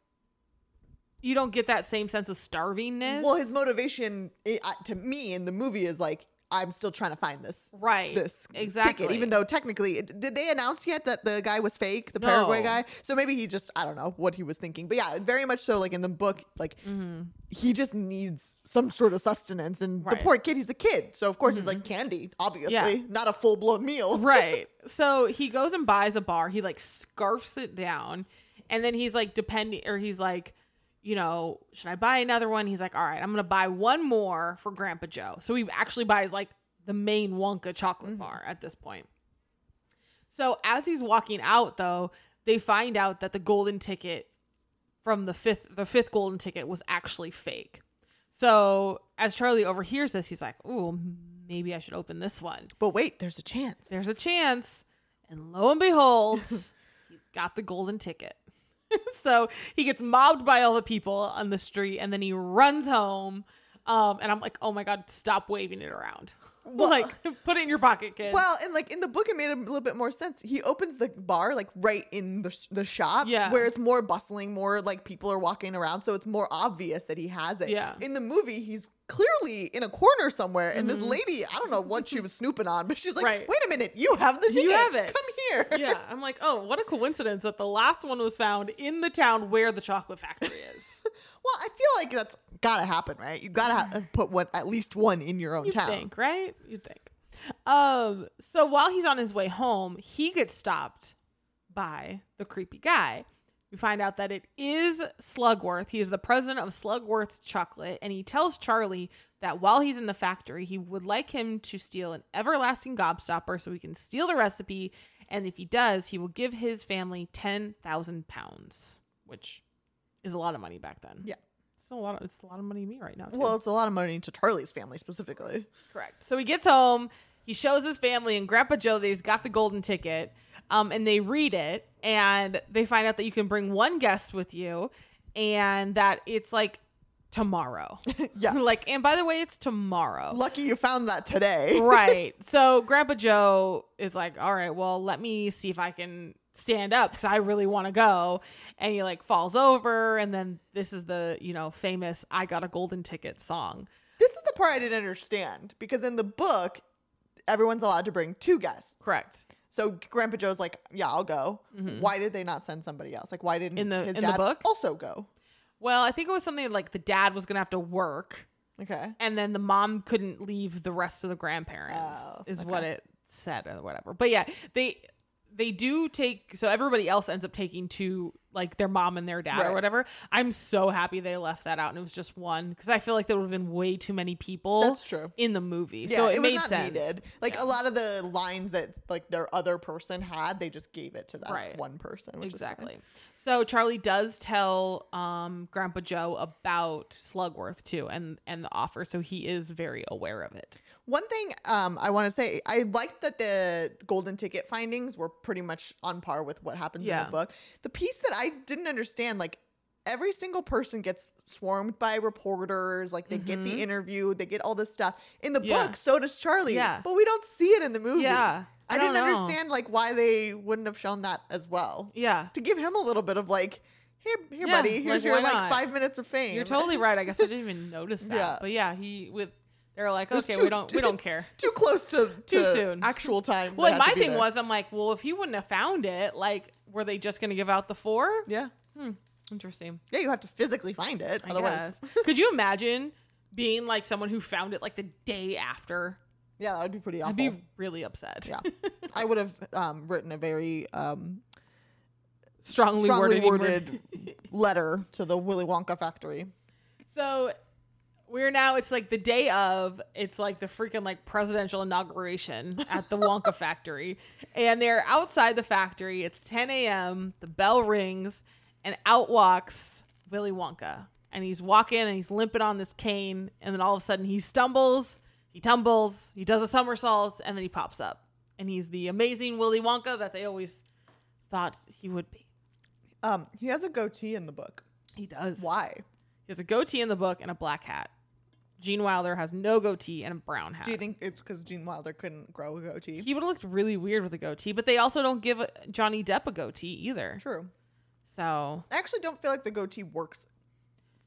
[SPEAKER 2] you don't get that same sense of starvingness.
[SPEAKER 1] Well, his motivation i uh, to me in the movie is like I'm still trying to find this
[SPEAKER 2] right,
[SPEAKER 1] this
[SPEAKER 2] exactly.
[SPEAKER 1] ticket, even though technically, it- did they announce yet that the guy was fake, the Paraguay guy? So maybe he just I don't know what he was thinking, but yeah, very much so. Like in the book, like
[SPEAKER 2] Mhm.
[SPEAKER 1] he just needs some sort of sustenance, and
[SPEAKER 2] Right.
[SPEAKER 1] the poor kid, he's a kid, so of course he's like candy, obviously, not a full blown meal.
[SPEAKER 2] right. So he goes and buys a bar. He like scarfs it down, and then he's like depending, or he's like, you know, should I buy another one? He's like, all right, I'm gonna buy one more for Grandpa Joe. So he actually buys like the main Wonka chocolate mm-hmm. bar at this point. So as he's walking out, though, they find out that the golden ticket from the fifth, the fifth golden ticket was actually fake. So as Charlie overhears this, he's like, "Ooh, maybe I should open this one."
[SPEAKER 1] But wait, there's a chance.
[SPEAKER 2] there's a chance. And lo and behold, he's got the golden ticket. so he gets mobbed by all the people on the street and then he runs home. Um, and I'm like, oh my god, stop waving it around.
[SPEAKER 1] Well-
[SPEAKER 2] like, put it in your pocket, kid.
[SPEAKER 1] Well, and like in the book, it made a little bit more sense. He opens the bar like right in the sh- the shop,
[SPEAKER 2] Yeah.
[SPEAKER 1] where it's more bustling, more like people are walking around, so it's more obvious that he has it.
[SPEAKER 2] Yeah.
[SPEAKER 1] In the movie, he's clearly in a corner somewhere, and this lady, I don't know what she was snooping on, but she's like,
[SPEAKER 2] Mm-hmm. Right.
[SPEAKER 1] "Wait a minute, you have the ticket.
[SPEAKER 2] You have it.
[SPEAKER 1] Come here."
[SPEAKER 2] yeah, I'm like, oh, what a coincidence that the last one was found in the town where the chocolate factory is.
[SPEAKER 1] Well, I feel like that's gotta happen, right? You gotta ha- put one at least one in your own
[SPEAKER 2] You'd
[SPEAKER 1] town.
[SPEAKER 2] think, right? You'd think. Um, so while he's on his way home, he gets stopped by the creepy guy. We find out that it is Slugworth. He is the president of Slugworth Chocolate, and he tells Charlie that while he's in the factory, he would like him to steal an everlasting gobstopper so he can steal the recipe. And if he does, he will give his family ten thousand pounds, which is a lot of money back then.
[SPEAKER 1] Yeah.
[SPEAKER 2] It's a lot. Of, it's a lot of money to me right now. Too.
[SPEAKER 1] Well, it's a lot of money to Charlie's family specifically.
[SPEAKER 2] Correct. So he gets home, he shows his family and Grandpa Joe that he's got the golden ticket, um, and they read it, and they find out that you can bring one guest with you, and that it's like tomorrow.
[SPEAKER 1] Yeah.
[SPEAKER 2] like, and by the way, it's tomorrow.
[SPEAKER 1] Lucky you found that today.
[SPEAKER 2] right. So Grandpa Joe is like, all right, well, let me see if I can stand up because I really want to go. And he like falls over, and then this is the you know famous "I Got a Golden Ticket" song.
[SPEAKER 1] This is the part I didn't understand because in the book, everyone's allowed to bring two guests.
[SPEAKER 2] Correct.
[SPEAKER 1] So Grandpa Joe's like, "Yeah, I'll go." Why did they not send somebody else? Like, why didn't
[SPEAKER 2] Mm-hmm. In the-
[SPEAKER 1] his
[SPEAKER 2] in the
[SPEAKER 1] dad
[SPEAKER 2] book?
[SPEAKER 1] also go?
[SPEAKER 2] Well, I think it was something like the dad was gonna have to work,
[SPEAKER 1] Okay.
[SPEAKER 2] and then the mom couldn't leave the rest of the grandparents.
[SPEAKER 1] Oh,
[SPEAKER 2] is
[SPEAKER 1] okay.
[SPEAKER 2] what it said or whatever. But yeah, they they do take so everybody else ends up taking two like their mom and their dad or whatever. I'm so happy they left that out and it was just one because I feel like there would have been way too many people
[SPEAKER 1] That's true.
[SPEAKER 2] in the movie.
[SPEAKER 1] Yeah,
[SPEAKER 2] so it,
[SPEAKER 1] was
[SPEAKER 2] made
[SPEAKER 1] not
[SPEAKER 2] sense.
[SPEAKER 1] needed. Like
[SPEAKER 2] Yeah.
[SPEAKER 1] a lot of the lines that like their other person had, they just gave it to that
[SPEAKER 2] Right.
[SPEAKER 1] one person. Which
[SPEAKER 2] Exactly. So Charlie does tell um, Grandpa Joe about Slugworth too, and and the offer. So he is very aware of it.
[SPEAKER 1] One thing um, I want to say, I liked that the golden ticket findings were pretty much on par with what happens in the book. The piece that I didn't understand, like every single person gets swarmed by reporters, like they get
[SPEAKER 2] Mhm.
[SPEAKER 1] the interview, they get all this stuff. In the
[SPEAKER 2] Yeah.
[SPEAKER 1] book, so does Charlie.
[SPEAKER 2] Yeah.
[SPEAKER 1] But we don't see it in the movie.
[SPEAKER 2] Yeah,
[SPEAKER 1] I,
[SPEAKER 2] I
[SPEAKER 1] didn't
[SPEAKER 2] know.
[SPEAKER 1] understand like why they wouldn't have shown that as well.
[SPEAKER 2] Yeah.
[SPEAKER 1] To give him a little bit of like, here, here,
[SPEAKER 2] Yeah,
[SPEAKER 1] buddy, here's
[SPEAKER 2] like,
[SPEAKER 1] your like
[SPEAKER 2] not?
[SPEAKER 1] five minutes of fame.
[SPEAKER 2] You're totally right. I guess I didn't even notice that.
[SPEAKER 1] Yeah.
[SPEAKER 2] But yeah, he with they're like, okay,
[SPEAKER 1] too-
[SPEAKER 2] we don't we don't care.
[SPEAKER 1] too close to
[SPEAKER 2] Too soon.
[SPEAKER 1] actual time.
[SPEAKER 2] Well,
[SPEAKER 1] that
[SPEAKER 2] and
[SPEAKER 1] had
[SPEAKER 2] my thing
[SPEAKER 1] there.
[SPEAKER 2] was, I'm like, well, if he wouldn't have found it, like, were they just gonna give out the four?
[SPEAKER 1] yeah.
[SPEAKER 2] Interesting.
[SPEAKER 1] Yeah, you have to physically find it.
[SPEAKER 2] I
[SPEAKER 1] Otherwise.
[SPEAKER 2] Could you imagine being like someone who found it like the day after?
[SPEAKER 1] yeah, that would be pretty awful.
[SPEAKER 2] I'd be really upset.
[SPEAKER 1] yeah, I would have um, written a very um,
[SPEAKER 2] Strongly,
[SPEAKER 1] strongly
[SPEAKER 2] worded.
[SPEAKER 1] worded letter to the Willy Wonka factory.
[SPEAKER 2] So we're now it's like the day of it's like the freaking like presidential inauguration at the Wonka factory. And they're outside the factory. It's 10 a.m. The bell rings and out walks Willy Wonka. And he's walking and he's limping on this cane. And then all of a sudden he stumbles, he tumbles, he does a somersault, and then he pops up. And he's the amazing Willy Wonka that they always thought he would be.
[SPEAKER 1] Um, he has a goatee in the book.
[SPEAKER 2] He does.
[SPEAKER 1] Why?
[SPEAKER 2] He has a goatee in the book and a black hat. Gene Wilder has no goatee and a brown hat.
[SPEAKER 1] Do you think it's because Gene Wilder couldn't grow a goatee?
[SPEAKER 2] he would have looked really weird with a goatee? But they also don't give uh, Johnny Depp a goatee either.
[SPEAKER 1] True.
[SPEAKER 2] So
[SPEAKER 1] I actually don't feel like the goatee works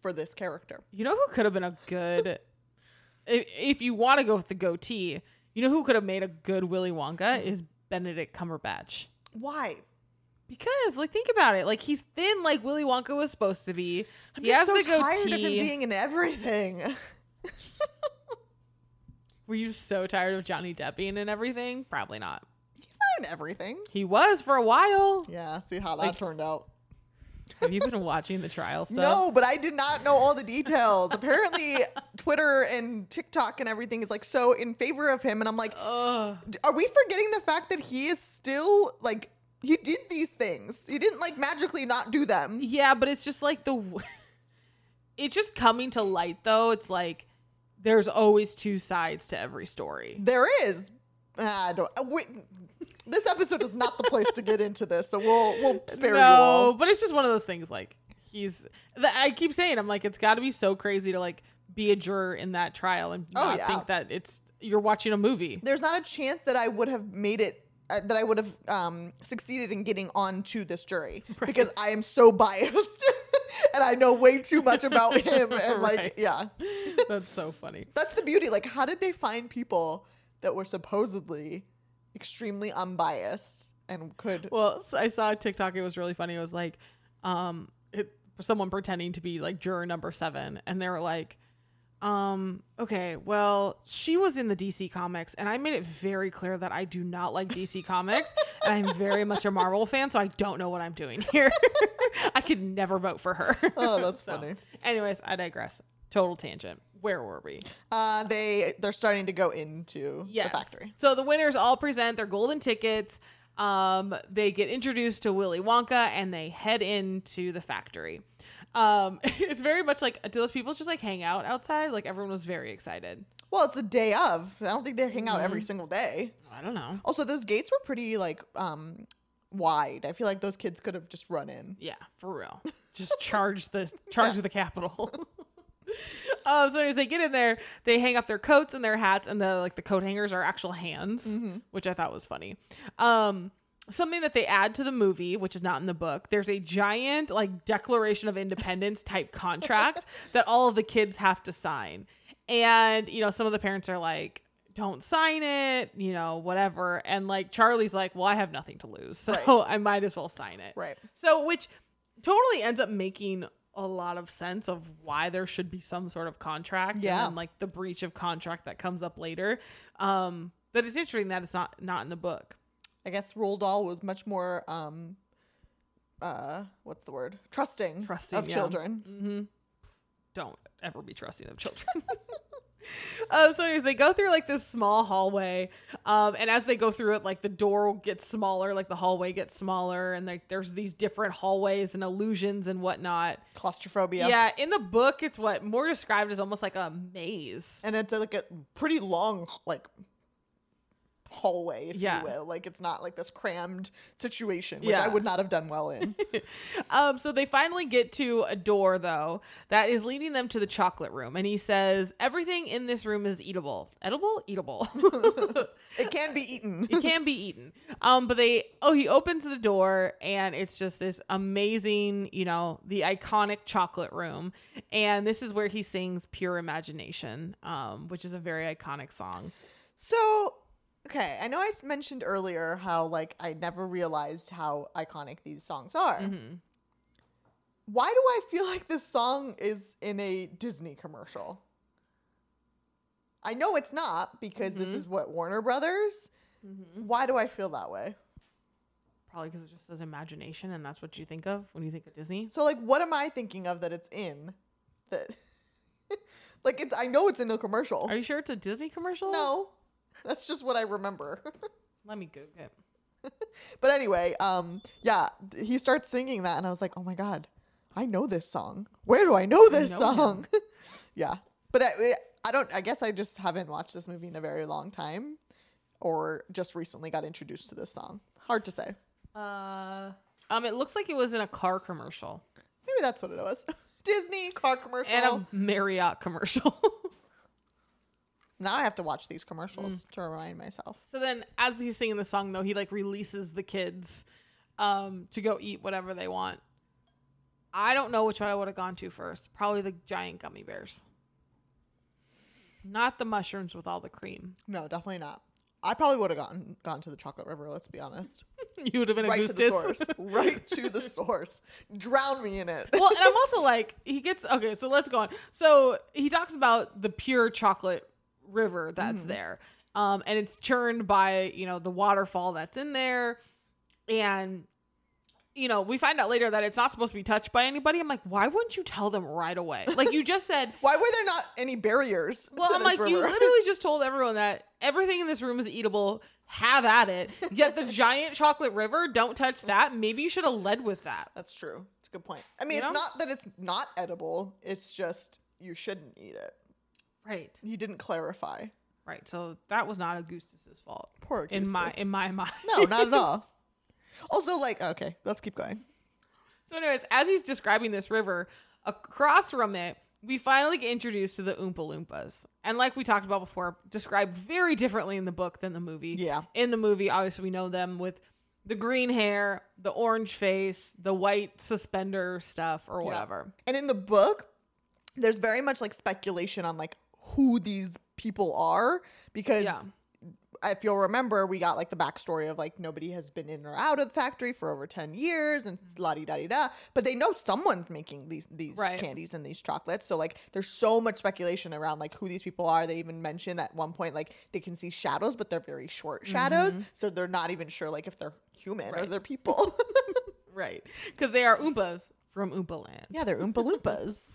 [SPEAKER 1] for this character.
[SPEAKER 2] you know who could have been a good, if, if you want to go with the goatee, you know who could have made a good Willy Wonka is Benedict Cumberbatch.
[SPEAKER 1] Why?
[SPEAKER 2] Because like think about it, like he's thin like Willy Wonka was supposed to be.
[SPEAKER 1] I'm
[SPEAKER 2] he
[SPEAKER 1] just
[SPEAKER 2] has
[SPEAKER 1] so
[SPEAKER 2] the
[SPEAKER 1] tired of him being in everything.
[SPEAKER 2] Were you so tired of Johnny Depp being in everything? Probably not.
[SPEAKER 1] He's not in everything.
[SPEAKER 2] He was for a while.
[SPEAKER 1] Yeah, see how that
[SPEAKER 2] Like-
[SPEAKER 1] turned out.
[SPEAKER 2] Have you been watching the trial stuff?
[SPEAKER 1] No, but I did not know all the details. Apparently, Twitter and TikTok and everything is like so in favor of him, and I'm like,
[SPEAKER 2] Ugh.
[SPEAKER 1] d- are we forgetting the fact that he is still like he did these things? He didn't like magically not do them.
[SPEAKER 2] Yeah, but it's just like the. w- It's just coming to light, though. It's like there's always two sides to every story.
[SPEAKER 1] There is. I don't. uh, Wait, this episode is not the place to get into this, so we'll we'll spare
[SPEAKER 2] no,
[SPEAKER 1] you all.
[SPEAKER 2] but it's just one of those things. Like he's. I keep saying, I'm like, it's got to be so crazy to like be a juror in that trial and
[SPEAKER 1] Oh,
[SPEAKER 2] not
[SPEAKER 1] yeah.
[SPEAKER 2] think that it's you're watching a movie.
[SPEAKER 1] There's not a chance that I would have made it. Uh, that I would have um, succeeded in getting onto this jury because I am so biased and I know way too much about him and like yeah
[SPEAKER 2] That's so funny.
[SPEAKER 1] that's the beauty like how did they find people that were supposedly extremely unbiased and could
[SPEAKER 2] Well, I saw a TikTok. It was really funny. It was like, um, it, someone pretending to be like juror number seven, and they were like, um, okay, well, she was in the DC comics, and I made it very clear that I do not like DC comics, and I'm very much a Marvel fan, so I don't know what I'm doing here. I could never vote for her.
[SPEAKER 1] oh that's
[SPEAKER 2] So,
[SPEAKER 1] funny
[SPEAKER 2] Anyways, I digress. Total tangent. Where were we?
[SPEAKER 1] uh, they they're starting to go into
[SPEAKER 2] Yes.
[SPEAKER 1] the factory
[SPEAKER 2] So the winners all present their golden tickets. Um, they get introduced to Willy Wonka and they head into the factory. Um, it's very much like do those people just like hang out outside? Like everyone was very excited.
[SPEAKER 1] well it's the day of I don't think they hang out
[SPEAKER 2] Mm-hmm.
[SPEAKER 1] every single day
[SPEAKER 2] I don't know.
[SPEAKER 1] also those gates were pretty like um wide I feel like those kids could have just run in
[SPEAKER 2] Yeah, for real. Just charge the charge the Capitol. um, so as they get in there, they hang up their coats and their hats, and the like the coat hangers are actual hands, which I thought was funny. Um, something that they add to the movie, which is not in the book. There's a giant like Declaration of Independence type contract that all of the kids have to sign, and you know some of the parents are like. Don't sign it, you know, whatever. And like Charlie's like, well, I have nothing to lose, so
[SPEAKER 1] Right.
[SPEAKER 2] I might as well sign it.
[SPEAKER 1] right
[SPEAKER 2] So, which totally ends up making a lot of sense of why there should be some sort of contract
[SPEAKER 1] Yeah.
[SPEAKER 2] and like the breach of contract that comes up later. Um, but it's interesting that it's not not in the book.
[SPEAKER 1] I guess Roald Dahl was much more um uh what's the word? Trusting,
[SPEAKER 2] Trusting,
[SPEAKER 1] of
[SPEAKER 2] yeah.
[SPEAKER 1] children.
[SPEAKER 2] Don't ever be trusting of children. um, so, anyways, they go through like this small hallway, um, and as they go through it, like the door gets smaller, like the hallway gets smaller, and like there's these different hallways and illusions and whatnot.
[SPEAKER 1] Claustrophobia.
[SPEAKER 2] Yeah, in the book, it's what more described as almost like a maze.
[SPEAKER 1] And it's like a pretty long like hallway, if
[SPEAKER 2] Yeah.
[SPEAKER 1] you will. Like it's not like this crammed situation, which I would not have done well in.
[SPEAKER 2] Um, so they finally get to a door though that is leading them to the chocolate room, and he says everything in this room is eatable. Edible, eatable.
[SPEAKER 1] it can be eaten.
[SPEAKER 2] it can be eaten. Um, but they oh he opens the door and it's just this amazing, you know, the iconic chocolate room, and this is where he sings "Pure Imagination," um, which is a very iconic song.
[SPEAKER 1] So, okay, I know I mentioned earlier how like I never realized how iconic these songs are.
[SPEAKER 2] Mm-hmm.
[SPEAKER 1] Why do I feel like this song is in a Disney commercial? I know it's not because this
[SPEAKER 2] Mm-hmm.
[SPEAKER 1] is what Warner Brothers. Why do I feel that way?
[SPEAKER 2] Probably because it just says imagination, and that's what you think of when you think of Disney.
[SPEAKER 1] So like what am I thinking of that it's in? That like it's I know it's in a commercial.
[SPEAKER 2] Are you sure it's a Disney commercial?
[SPEAKER 1] no. That's just what I remember.
[SPEAKER 2] Let me Google it.
[SPEAKER 1] but anyway, um yeah, he starts singing that and I was like, "Oh my god. I know this song. Where do I know this
[SPEAKER 2] know
[SPEAKER 1] song?" yeah. But I I don't I guess I just haven't watched this movie in a very long time or just recently got introduced to this song. Hard to say.
[SPEAKER 2] Uh, um, it looks like it was in a car commercial
[SPEAKER 1] Maybe that's what it was. Disney car commercial.
[SPEAKER 2] and a Marriott commercial.
[SPEAKER 1] Now I have to watch these commercials
[SPEAKER 2] Mm.
[SPEAKER 1] to remind myself.
[SPEAKER 2] so then, as he's singing the song, though, he like releases the kids um to go eat whatever they want. I don't know which one I would have gone to first. Probably the giant gummy bears, not the mushrooms with all the cream.
[SPEAKER 1] No, definitely not. I probably would have gotten gone to the chocolate river. Let's be honest.
[SPEAKER 2] You would have been
[SPEAKER 1] right
[SPEAKER 2] goose
[SPEAKER 1] to the source. right to the source. Drown me in it.
[SPEAKER 2] well, and I'm also like, he gets okay. So let's go on. So he talks about the pure chocolate river that's
[SPEAKER 1] Mm-hmm.
[SPEAKER 2] there, um, and it's churned by you know the waterfall that's in there, and you know we find out later that it's not supposed to be touched by anybody. I'm like, why wouldn't you tell them right away? Like you just said.
[SPEAKER 1] Why were there not any barriers?
[SPEAKER 2] Well, I'm like, you literally just told everyone that everything in this room is eatable. Have at it. Yet the giant chocolate river, don't touch that. Maybe you should have led with that.
[SPEAKER 1] That's true. It's a good point. I mean,
[SPEAKER 2] You
[SPEAKER 1] it's
[SPEAKER 2] know?
[SPEAKER 1] not that it's not edible. It's just you shouldn't eat it.
[SPEAKER 2] Right.
[SPEAKER 1] He didn't clarify.
[SPEAKER 2] Right. So that was not Augustus's fault.
[SPEAKER 1] Poor Augustus.
[SPEAKER 2] in my in my mind.
[SPEAKER 1] No, not at all. Also, like, okay, let's keep going.
[SPEAKER 2] so, anyways, as he's describing this river, across from it, we finally get introduced to the Oompa Loompas. And like we talked about before, described very differently in the book than the movie.
[SPEAKER 1] Yeah.
[SPEAKER 2] In the movie, obviously, we know them with the green hair, the orange face, the white suspender stuff, or
[SPEAKER 1] Yeah.
[SPEAKER 2] whatever.
[SPEAKER 1] And in the book, there's very much like speculation on like who these people are because
[SPEAKER 2] Yeah.
[SPEAKER 1] if you'll remember, we got like the backstory of like nobody has been in or out of the factory for over 10 years and la di da di da. But they know someone's making these these
[SPEAKER 2] Right.
[SPEAKER 1] candies and these chocolates. So like there's so much speculation around like who these people are. They even mention at one point like they can see shadows, but they're very short shadows. So they're not even sure like if they're human or
[SPEAKER 2] Mm-hmm.
[SPEAKER 1] They're people.
[SPEAKER 2] Right. Because they are Oompas from Oompa Land.
[SPEAKER 1] yeah, they're Oompa Loompas.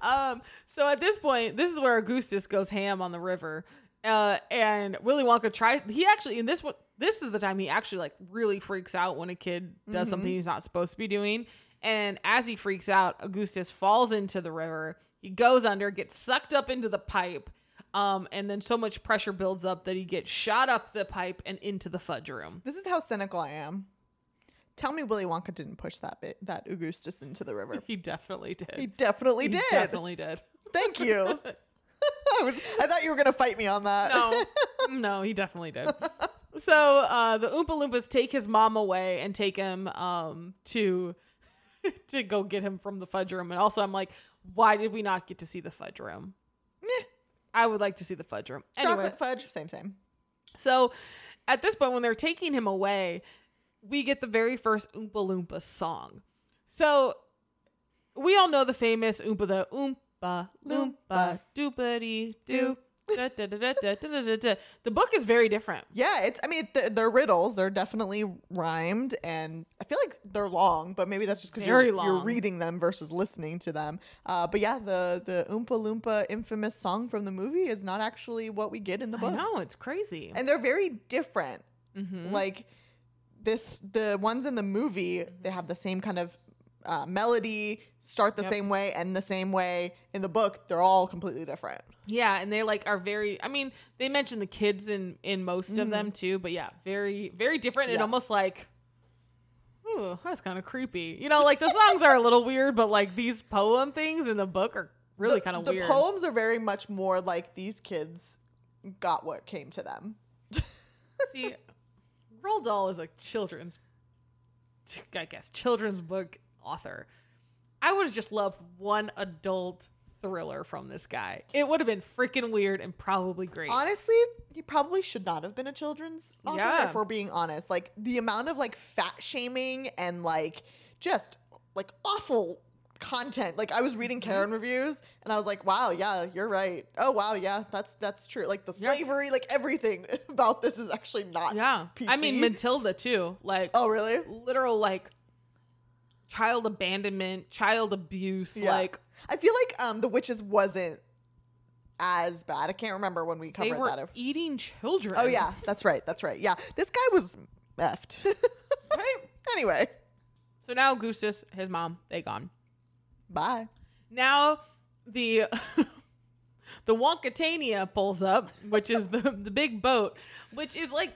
[SPEAKER 2] Um, so at this point, this is where Augustus goes ham on the river. Uh, and Willy Wonka tries. He actually in this one, this is the time he actually like really freaks out when a kid does something he's not supposed to be doing. And as he freaks out, Augustus falls into the river. He goes under, gets sucked up into the pipe, um, and then so much pressure builds up that he gets shot up the pipe and into the fudge room.
[SPEAKER 1] This is how cynical I am. Tell me Willy Wonka didn't push that bit that Augustus into the river.
[SPEAKER 2] He definitely did.
[SPEAKER 1] He definitely did.
[SPEAKER 2] He
[SPEAKER 1] did.
[SPEAKER 2] definitely did.
[SPEAKER 1] Thank you. I, was, I thought you were gonna fight me on that.
[SPEAKER 2] no, no, he definitely did. So uh, the Oompa Loompas take his mom away and take him um, to to go get him from the fudge room. And also, I'm like, why did we not get to see the fudge room?
[SPEAKER 1] Meh.
[SPEAKER 2] I would like to see the fudge room. Anyway,
[SPEAKER 1] Chocolate fudge, same same.
[SPEAKER 2] so at this point, when they're taking him away, we get the very first Oompa Loompa song. So we all know the famous Oompa the Oompa Loompa doopity doo. da, da, da, da, da, da, da, da. The book is very different.
[SPEAKER 1] Yeah, it's. I mean, th- they're riddles. They're definitely rhymed, and I feel like they're long. But maybe that's just because you're, you're reading them versus listening to them. Uh, but yeah, the the Oompa Loompa infamous song from the movie is not actually what we get in the book,
[SPEAKER 2] know it's crazy.
[SPEAKER 1] and they're very different.
[SPEAKER 2] Mhm.
[SPEAKER 1] Like this, the ones in the movie, they have the same kind of uh, melody, start the
[SPEAKER 2] Yep.
[SPEAKER 1] same way, end the same way. In the book, they're all completely different.
[SPEAKER 2] Yeah, and they like are very. I mean, they mention the kids in in most of them too, but yeah, very very different and
[SPEAKER 1] Mm-hmm.
[SPEAKER 2] Almost like. Ooh, that's kind of creepy. You know, like the songs are a little weird, but like these poem things in the book are really kind of weird.
[SPEAKER 1] the poems are very much more like these kids got what came to them.
[SPEAKER 2] See, Roald Dahl is a children's, I guess, children's book author. I would have just loved one adult thriller from this guy. It would have been freaking weird and probably great.
[SPEAKER 1] Honestly, he probably should not have been a children's author
[SPEAKER 2] Yeah.
[SPEAKER 1] if we're being honest. Like the amount of like fat shaming and like just like awful content. Like I was reading
[SPEAKER 2] Mm-hmm.
[SPEAKER 1] Karen reviews and I was like, wow, yeah, you're right. Oh wow, yeah, that's that's true. Like the
[SPEAKER 2] Yeah.
[SPEAKER 1] slavery, like everything about this is actually not
[SPEAKER 2] yeah, I mean Matilda too. Like,
[SPEAKER 1] Oh really?
[SPEAKER 2] literal like child abandonment, child abuse.
[SPEAKER 1] Yeah.
[SPEAKER 2] Like
[SPEAKER 1] I feel like um the witches wasn't as bad. I can't remember when we
[SPEAKER 2] they
[SPEAKER 1] covered
[SPEAKER 2] were
[SPEAKER 1] that.
[SPEAKER 2] eating children.
[SPEAKER 1] Oh yeah, that's right. That's right. Yeah, this guy was effed.
[SPEAKER 2] Right?
[SPEAKER 1] anyway,
[SPEAKER 2] So now Gustus, his mom, they gone.
[SPEAKER 1] Bye.
[SPEAKER 2] Now the the Wonkatania pulls up, which is the the big boat, which is like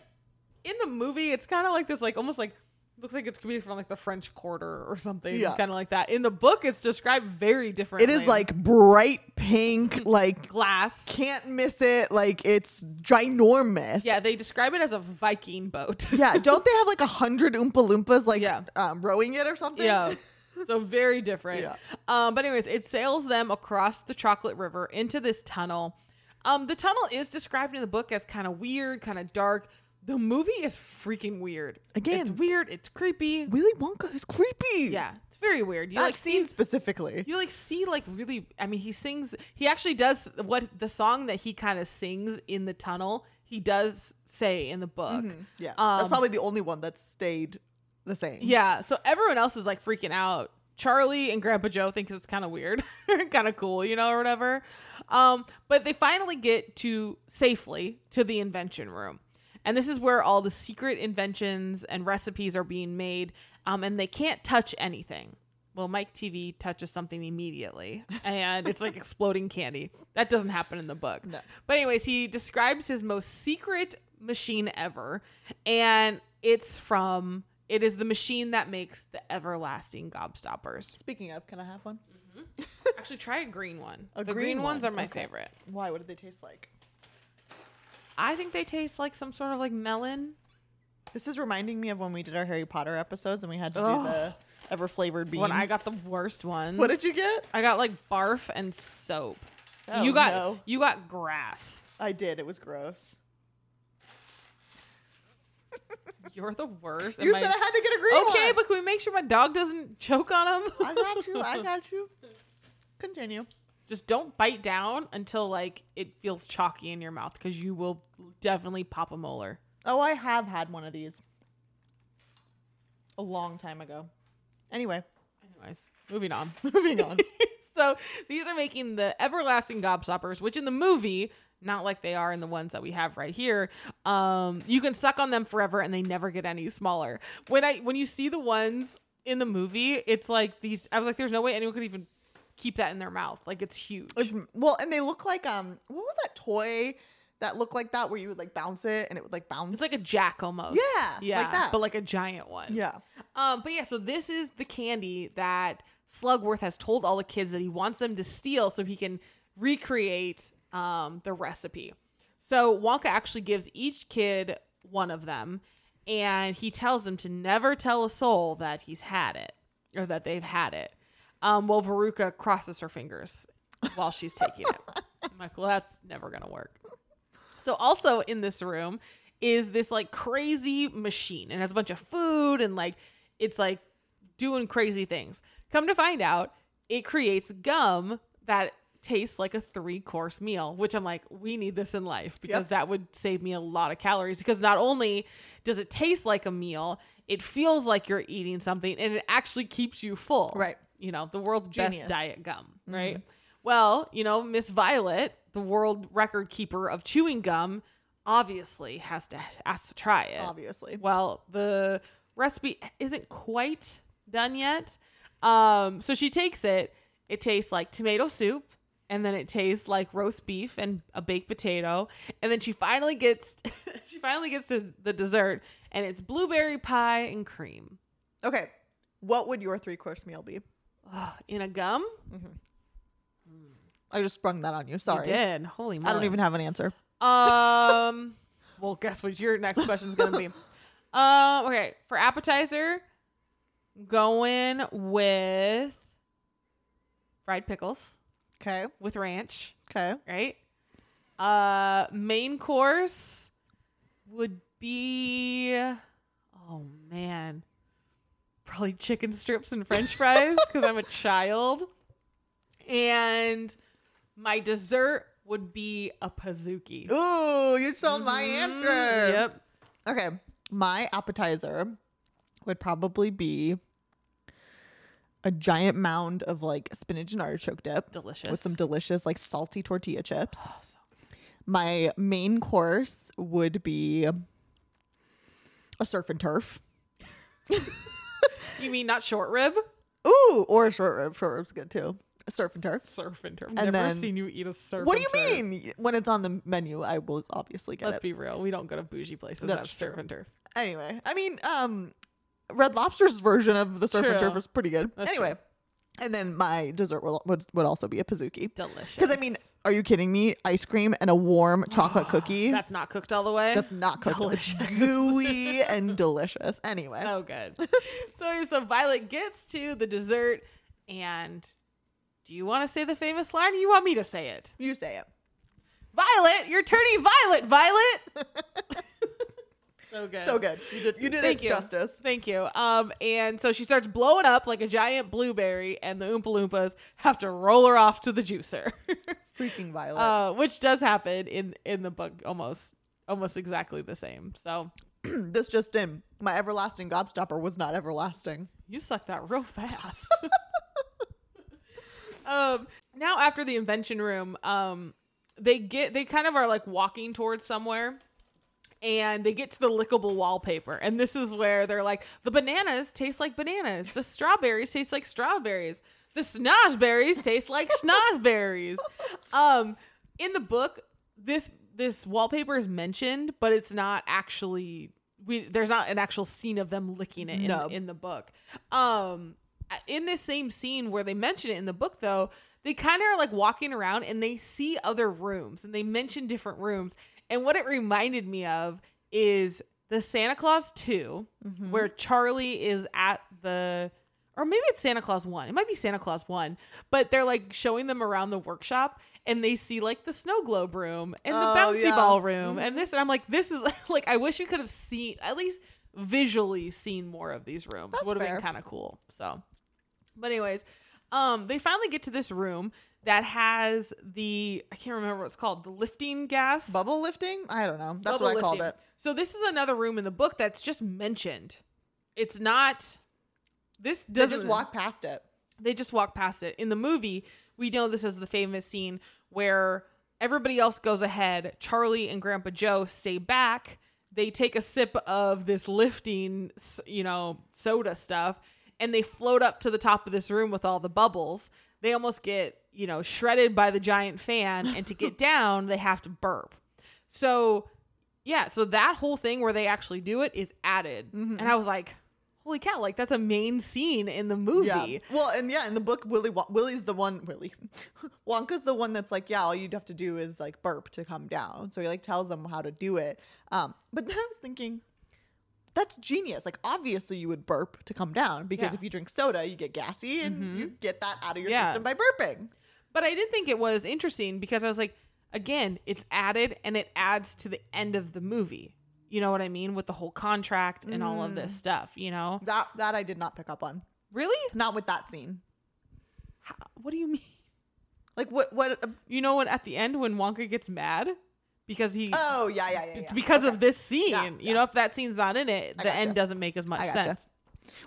[SPEAKER 2] in the movie, it's kind of like this, like almost like looks like it's could be from like the French Quarter or something,
[SPEAKER 1] Yeah.
[SPEAKER 2] kind of like that. In the book, it's described very differently.
[SPEAKER 1] It is like bright pink, like
[SPEAKER 2] glass.
[SPEAKER 1] can't miss it. Like it's ginormous.
[SPEAKER 2] Yeah, they describe it as a Viking boat.
[SPEAKER 1] yeah. Don't they have like a hundred Oompa Loompas like
[SPEAKER 2] Yeah.
[SPEAKER 1] um, rowing it or something?
[SPEAKER 2] Yeah. So very different.
[SPEAKER 1] Yeah.
[SPEAKER 2] Um, but anyways, it sails them across the Chocolate River into this tunnel. Um, the tunnel is described in the book as kind of weird, kind of dark. The movie is freaking weird.
[SPEAKER 1] Again.
[SPEAKER 2] it's weird. It's creepy.
[SPEAKER 1] Willy Wonka is creepy.
[SPEAKER 2] Yeah, it's very weird. You
[SPEAKER 1] That
[SPEAKER 2] like
[SPEAKER 1] scene
[SPEAKER 2] see,
[SPEAKER 1] specifically.
[SPEAKER 2] you like see like really. I mean, he sings. He actually does what the song that he kind of sings in the tunnel. He does say in the book.
[SPEAKER 1] Yeah.
[SPEAKER 2] Um,
[SPEAKER 1] That's probably the only one that stayed the same.
[SPEAKER 2] Yeah, so everyone else is like freaking out. Charlie and Grandpa Joe think it's kind of weird, kind of cool, you know, or whatever. Um, but they finally get to safely to the invention room. And this is where all the secret inventions and recipes are being made. Um, and they can't touch anything. Well, Mike TV touches something immediately, and it's like exploding candy. That doesn't happen in the book.
[SPEAKER 1] No.
[SPEAKER 2] But anyways, he describes his most secret machine ever, and it's from it is the machine that makes the everlasting gobstoppers.
[SPEAKER 1] Speaking of, can I have one?
[SPEAKER 2] Mm-hmm. Actually, try a green one.
[SPEAKER 1] A
[SPEAKER 2] the
[SPEAKER 1] green
[SPEAKER 2] green, ones
[SPEAKER 1] one,
[SPEAKER 2] are my
[SPEAKER 1] okay.
[SPEAKER 2] favorite.
[SPEAKER 1] Why? What do they taste like?
[SPEAKER 2] I think they taste like some sort of like melon.
[SPEAKER 1] This is reminding me of when we did our Harry Potter episodes and we had to do the ever flavored beans.
[SPEAKER 2] When I got the worst ones.
[SPEAKER 1] What did you get?
[SPEAKER 2] I got like barf and soap.
[SPEAKER 1] Oh,
[SPEAKER 2] you got
[SPEAKER 1] no.
[SPEAKER 2] you got grass.
[SPEAKER 1] I did. It was gross.
[SPEAKER 2] You're the worst.
[SPEAKER 1] You
[SPEAKER 2] Am
[SPEAKER 1] said
[SPEAKER 2] I-
[SPEAKER 1] I had to get a green
[SPEAKER 2] okay,
[SPEAKER 1] one.
[SPEAKER 2] but can we make sure my dog doesn't choke on him?
[SPEAKER 1] I got you. I got you. Continue.
[SPEAKER 2] Just don't bite down until like it feels chalky in your mouth because you will definitely pop a molar.
[SPEAKER 1] Oh, I have had one of these a long time ago. Anyway,
[SPEAKER 2] Anyways, moving on.
[SPEAKER 1] moving on.
[SPEAKER 2] so these are making the everlasting gobstoppers, which in the movie, not like they are in the ones that we have right here. Um, you can suck on them forever and they never get any smaller. When I when you see the ones in the movie, it's like these. I was like, there's no way anyone could even keep that in their mouth. Like it's huge.
[SPEAKER 1] It's, well, and they look like um, what was that toy that looked like that where you would like bounce it and it would like bounce?
[SPEAKER 2] It's like a jack almost.
[SPEAKER 1] Yeah,
[SPEAKER 2] yeah, like
[SPEAKER 1] that.
[SPEAKER 2] but like a giant one.
[SPEAKER 1] yeah.
[SPEAKER 2] Um, but yeah, so this is the candy that Slugworth has told all the kids that he wants them to steal so he can recreate um, the recipe. So Wonka actually gives each kid one of them, and he tells them to never tell a soul that he's had it or that they've had it. Um, well, Veruca crosses her fingers while she's taking it. I'm like, well, that's never gonna work. So also in this room is this like crazy machine and has a bunch of food and like it's like doing crazy things. Come to find out, it creates gum that tastes like a three course meal, which I'm like, we need this in life because
[SPEAKER 1] Yep.
[SPEAKER 2] that would save me a lot of calories. Because not only does it taste like a meal, it feels like you're eating something and it actually keeps you full.
[SPEAKER 1] Right.
[SPEAKER 2] You know, the world's
[SPEAKER 1] Genius.
[SPEAKER 2] best diet gum, right? Well, you know, Miss Violet, the world record keeper of chewing gum, obviously has to has to try it.
[SPEAKER 1] Obviously.
[SPEAKER 2] Well, the recipe isn't quite done yet. Um, so she takes it. It tastes like tomato soup, and then it tastes like roast beef and a baked potato, and then she finally gets she finally gets to the dessert, and it's blueberry pie and cream
[SPEAKER 1] Okay. What would your three course meal be?
[SPEAKER 2] In a gum.
[SPEAKER 1] I just sprung that on you. Sorry.
[SPEAKER 2] You did. Holy moly!
[SPEAKER 1] I don't even have an answer.
[SPEAKER 2] Um. well, guess what your next question is gonna be. Um. Okay. For appetizer, going with fried pickles
[SPEAKER 1] Okay.
[SPEAKER 2] with ranch.
[SPEAKER 1] Okay.
[SPEAKER 2] Right. Uh. Main course would be. Oh man. Probably chicken strips and French fries because I'm a child. And my dessert would be a pizookie.
[SPEAKER 1] Ooh, you stole my
[SPEAKER 2] Mhm,
[SPEAKER 1] answer.
[SPEAKER 2] Yep.
[SPEAKER 1] Okay. My appetizer would probably be a giant mound of like spinach and artichoke dip
[SPEAKER 2] Delicious.
[SPEAKER 1] with some delicious like salty tortilla chips.
[SPEAKER 2] Oh, so.
[SPEAKER 1] My main course would be a surf and turf.
[SPEAKER 2] You mean not short rib?
[SPEAKER 1] Ooh, or a short rib. Short rib's good too. A surf and turf.
[SPEAKER 2] Surf and turf.
[SPEAKER 1] And
[SPEAKER 2] Never
[SPEAKER 1] then-
[SPEAKER 2] seen you eat a surf.
[SPEAKER 1] What do you
[SPEAKER 2] turf.
[SPEAKER 1] mean? When it's on the menu, I will obviously get
[SPEAKER 2] Let's
[SPEAKER 1] it.
[SPEAKER 2] be real. We don't go to bougie places that have surf and turf.
[SPEAKER 1] Anyway, I mean, um, Red Lobster's version of the surf and turf is pretty good.
[SPEAKER 2] That's
[SPEAKER 1] anyway,
[SPEAKER 2] true.
[SPEAKER 1] and then my dessert will, would would also be a pizookie.
[SPEAKER 2] Delicious.
[SPEAKER 1] Because I mean, are you kidding me? Ice cream and a warm chocolate cookie.
[SPEAKER 2] that's not cooked all the way.
[SPEAKER 1] That's not cooked.
[SPEAKER 2] Delicious.
[SPEAKER 1] It's gooey and delicious. Anyway,
[SPEAKER 2] so good. so so Violet gets to the dessert, and do you want to say the famous line? Or you want me to say it?
[SPEAKER 1] you say it.
[SPEAKER 2] Violet, you're turning violet. Violet. so good.
[SPEAKER 1] So good. You did. You did
[SPEAKER 2] Thank
[SPEAKER 1] it
[SPEAKER 2] you.
[SPEAKER 1] justice.
[SPEAKER 2] Thank you. Um, and so she starts blowing up like a giant blueberry, and the Oompa Loompas have to roll her off to the juicer,
[SPEAKER 1] Freaking Violet.
[SPEAKER 2] uh, which does happen in in the book almost almost exactly the same. So
[SPEAKER 1] this just in. My everlasting gobstopper was not everlasting.
[SPEAKER 2] you suck that real fast. um, now after the invention room, um, they get they kind of are like walking towards somewhere. And they get to the lickable wallpaper. And this is where they're like, the bananas taste like bananas. The strawberries taste like strawberries. The snozzberries taste like snozzberries. Um, in the book, this this wallpaper is mentioned, but it's not actually we there's not an actual scene of them licking it in,
[SPEAKER 1] No.
[SPEAKER 2] in the book. Um in this same scene where they mention it in the book, though, they kind of are like walking around and they see other rooms and they mention different rooms. And what it reminded me of is the Santa Clause 2,
[SPEAKER 1] Mm-hmm.
[SPEAKER 2] where Charlie is at the or maybe it's Santa Clause 1. It might be Santa Clause 1, but they're like showing them around the workshop and they see like the snow globe room and the
[SPEAKER 1] Oh,
[SPEAKER 2] bouncy
[SPEAKER 1] yeah. Mm-hmm.
[SPEAKER 2] ball room and this and I'm like this is like I wish we could have seen at least visually seen more of these rooms. Would have been kind of cool. So but anyways, um they finally get to this room that has the I can't remember what it's called, the lifting gas.
[SPEAKER 1] Bubble lifting? I don't know. That's
[SPEAKER 2] Bubble
[SPEAKER 1] what I called it.
[SPEAKER 2] So this is another room in the book that's just mentioned. It's not this doesn't They
[SPEAKER 1] just walk past it.
[SPEAKER 2] they just walk past it. In the movie, we know this is the famous scene where everybody else goes ahead. Charlie and Grandpa Joe stay back. They take a sip of this lifting, you know, soda stuff, and they float up to the top of this room with all the bubbles. They almost get, you know, shredded by the giant fan, and to get down, they have to burp. So, yeah, so that whole thing where they actually do it is added. And I was like, holy cow, like that's a main scene in the movie.
[SPEAKER 1] Yeah. Well, and yeah, in the book, Willy Won- Willy's the one. Willy Wonka's the one that's like, yeah, all you'd have to do is like burp to come down. So he like tells them how to do it. Um, but then I was thinking, that's genius. Like obviously you would burp to come down because
[SPEAKER 2] Yeah. Mm-hmm.
[SPEAKER 1] if you drink soda, you get gassy and you get that out of your
[SPEAKER 2] Yeah.
[SPEAKER 1] system by burping.
[SPEAKER 2] But I did think it was interesting because I was like, again, it's added and it adds to the end of the movie. You know what I mean? With the whole contract and all of
[SPEAKER 1] Mm.
[SPEAKER 2] this stuff, you know?
[SPEAKER 1] That that I did not pick up on.
[SPEAKER 2] Really?
[SPEAKER 1] Not with that scene.
[SPEAKER 2] How, what do you mean?
[SPEAKER 1] Like what what?
[SPEAKER 2] You know what? At the end, when Wonka gets mad because he.
[SPEAKER 1] oh yeah yeah yeah.
[SPEAKER 2] it's
[SPEAKER 1] yeah.
[SPEAKER 2] because
[SPEAKER 1] Okay.
[SPEAKER 2] of this scene.
[SPEAKER 1] Yeah,
[SPEAKER 2] You
[SPEAKER 1] yeah.
[SPEAKER 2] know, if that scene's not in it, the
[SPEAKER 1] gotcha.
[SPEAKER 2] end doesn't make as much
[SPEAKER 1] gotcha.
[SPEAKER 2] sense.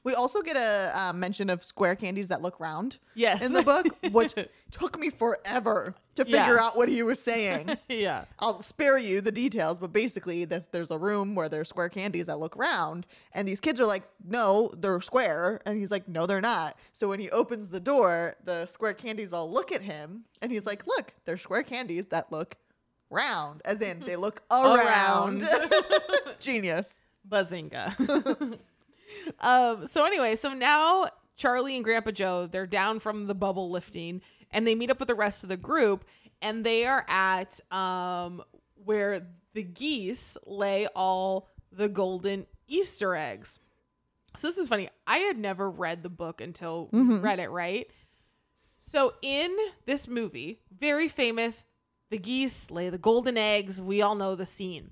[SPEAKER 1] We also get a uh, mention of square candies that look round.
[SPEAKER 2] Yes.
[SPEAKER 1] in the book, which took me forever to figure
[SPEAKER 2] Yeah.
[SPEAKER 1] out what he was saying.
[SPEAKER 2] yeah.
[SPEAKER 1] I'll spare you the details, but basically, this there's a room where there's square candies that look round, and these kids are like, "No, they're square," and he's like, "No, they're not." So when he opens the door, the square candies all look at him, and he's like, "Look, they're square candies that look round, as in they look around."
[SPEAKER 2] Around.
[SPEAKER 1] Genius.
[SPEAKER 2] Bazinga. Um, so anyway, so now Charlie and Grandpa Joe, they're down from the bubble lifting and they meet up with the rest of the group and they are at um where the geese lay all the golden Easter eggs. So this is funny. I had never read the book until we read it, right? So in this movie, very famous, the geese lay the golden eggs. We all know the scene.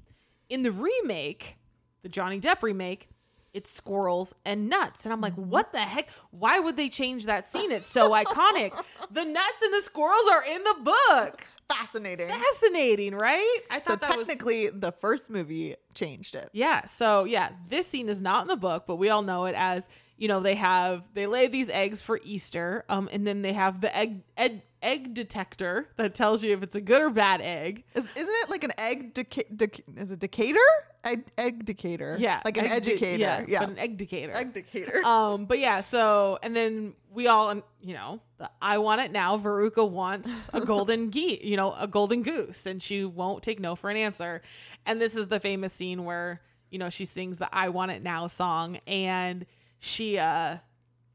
[SPEAKER 2] In the remake, the Johnny Depp remake, it's squirrels and nuts. And I'm like, mm-hmm. what the heck? Why would they change that scene? It's so iconic. The nuts and the squirrels are in the book.
[SPEAKER 1] Fascinating.
[SPEAKER 2] Fascinating, right? I
[SPEAKER 1] So
[SPEAKER 2] thought that was
[SPEAKER 1] technically, the first movie changed it.
[SPEAKER 2] yeah. So yeah, this scene is not in the book, but we all know it as you know they have they lay these eggs for Easter, um, and then they have the egg egg, egg detector that tells you if it's a good or bad egg.
[SPEAKER 1] Is, isn't it like an egg? Deca- dec- is it Decatur? Egg, egg Decatur.
[SPEAKER 2] Yeah,
[SPEAKER 1] like an
[SPEAKER 2] egg de-
[SPEAKER 1] educator.
[SPEAKER 2] yeah,
[SPEAKER 1] yeah,
[SPEAKER 2] but an egg decator.
[SPEAKER 1] egg Decatur.
[SPEAKER 2] um, but yeah, so and then we all, you know, the I want it now. Veruca wants a golden geese, you know, a golden goose, and she won't take no for an answer. And this is the famous scene where you know she sings the I want it now song, and she uh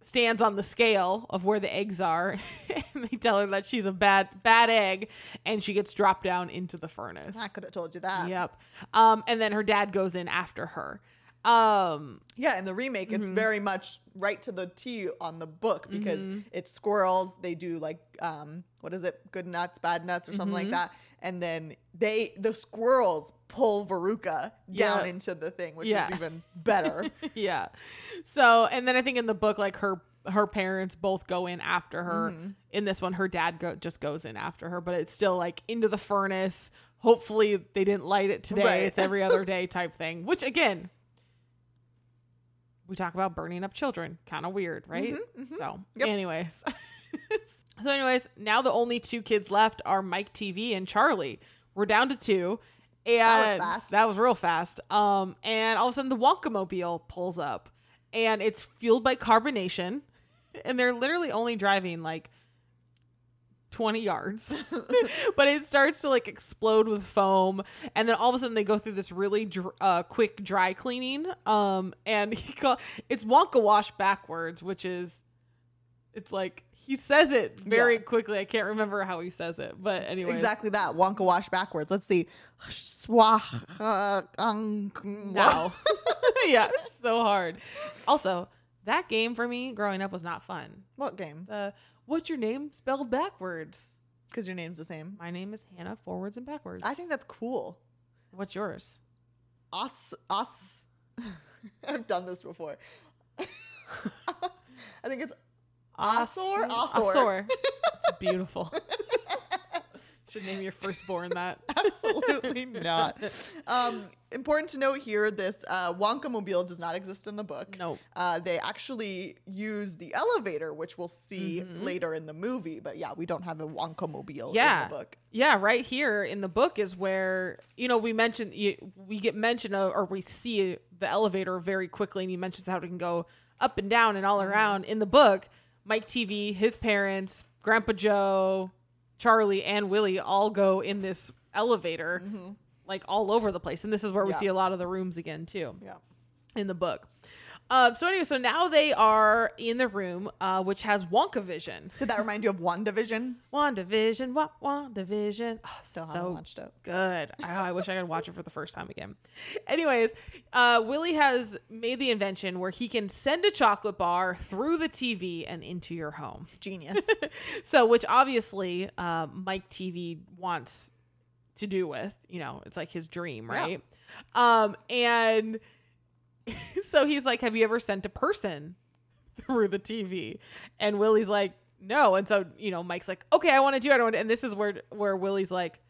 [SPEAKER 2] stands on the scale of where the eggs are, and they tell her that she's a bad bad egg, and she gets dropped down into the furnace.
[SPEAKER 1] I could have told you that.
[SPEAKER 2] Yep. Um, and then her dad goes in after her. Um,
[SPEAKER 1] Yeah, in the remake,
[SPEAKER 2] Mm-hmm.
[SPEAKER 1] it's very much right to the T on the book because
[SPEAKER 2] Mm-hmm.
[SPEAKER 1] it's squirrels. They do like um, what is it? Good nuts, bad nuts, or something
[SPEAKER 2] Mm-hmm.
[SPEAKER 1] like that. And then they the squirrels pull Veruca down
[SPEAKER 2] Yeah.
[SPEAKER 1] into the thing, which
[SPEAKER 2] Yeah.
[SPEAKER 1] is even better.
[SPEAKER 2] yeah. So, and then I think in the book, like her her parents both go in after her.
[SPEAKER 1] Mm-hmm.
[SPEAKER 2] In this one, her dad go, just goes in after her, but it's still like into the furnace. Hopefully, they didn't light it today.
[SPEAKER 1] Right.
[SPEAKER 2] It's every other day type thing. Which again, we talk about burning up children. Kind of weird, right? So,
[SPEAKER 1] Mm-hmm, Yep.
[SPEAKER 2] anyways. so, anyways, now the only two kids left are Mike TV and Charlie. We're down to two. And
[SPEAKER 1] That was fast.
[SPEAKER 2] that was real fast. Um, and all of a sudden the Wonka mobile pulls up and it's fueled by carbonation. And they're literally only driving like 20 yards. but it starts to like explode with foam. And then all of a sudden they go through this really dr- uh, quick dry cleaning. Um, and he call- it's Wonka wash backwards, which is it's like he says it very
[SPEAKER 1] Yeah.
[SPEAKER 2] quickly. I can't remember how he says it, but anyway,
[SPEAKER 1] Exactly that. Wonka wash backwards. Let's see. Swah. uh, um,
[SPEAKER 2] No, yeah, it's so hard. Also, that game for me growing up was not fun.
[SPEAKER 1] What game?
[SPEAKER 2] The what's your name spelled backwards?
[SPEAKER 1] Because your name's the same.
[SPEAKER 2] My name is Hannah, forwards and backwards.
[SPEAKER 1] I think that's cool.
[SPEAKER 2] What's yours?
[SPEAKER 1] Us. Us. I've done this before. I think it's Osor? Osor.
[SPEAKER 2] Osor. It's beautiful. Should name your firstborn that.
[SPEAKER 1] absolutely not. Um, important to note here: this uh, Wonka mobile does not exist in the book.
[SPEAKER 2] Nope.
[SPEAKER 1] Uh, they actually use the elevator, which we'll see later in the movie. But yeah, we don't have a Wonka mobile
[SPEAKER 2] Yeah.
[SPEAKER 1] in the book.
[SPEAKER 2] Yeah, right here in the book is where you know we mentioned we get mention of or we see the elevator very quickly, and he mentions how it can go up and down and all around. In the book, Mike TV, his parents, Grandpa Joe, Charlie, and Willie all go in this elevator, mm-hmm. like all over the place, and this is where we
[SPEAKER 1] Yeah.
[SPEAKER 2] see a lot of the rooms again too
[SPEAKER 1] Yeah.
[SPEAKER 2] in the book. Um, so anyway, so now they are in the room, uh, which has Wonka Vision.
[SPEAKER 1] Did that remind you of One Division?
[SPEAKER 2] WandaVision, what WandaVision? Oh,
[SPEAKER 1] Still
[SPEAKER 2] so
[SPEAKER 1] haven't watched it.
[SPEAKER 2] good. I, I wish I could watch it for the first time again. Anyways, uh, Willie has made the invention where he can send a chocolate bar through the TV and into your home.
[SPEAKER 1] Genius.
[SPEAKER 2] So, which obviously uh, Mike TV wants to do with, you know, it's like his dream,
[SPEAKER 1] Yeah.
[SPEAKER 2] right? Um, and so he's like, "Have you ever sent a person through the TV?" And Willie's like, "No." And so you know, Mike's like, "Okay, I want to do it." I wanna-" And this is where where Willie's like,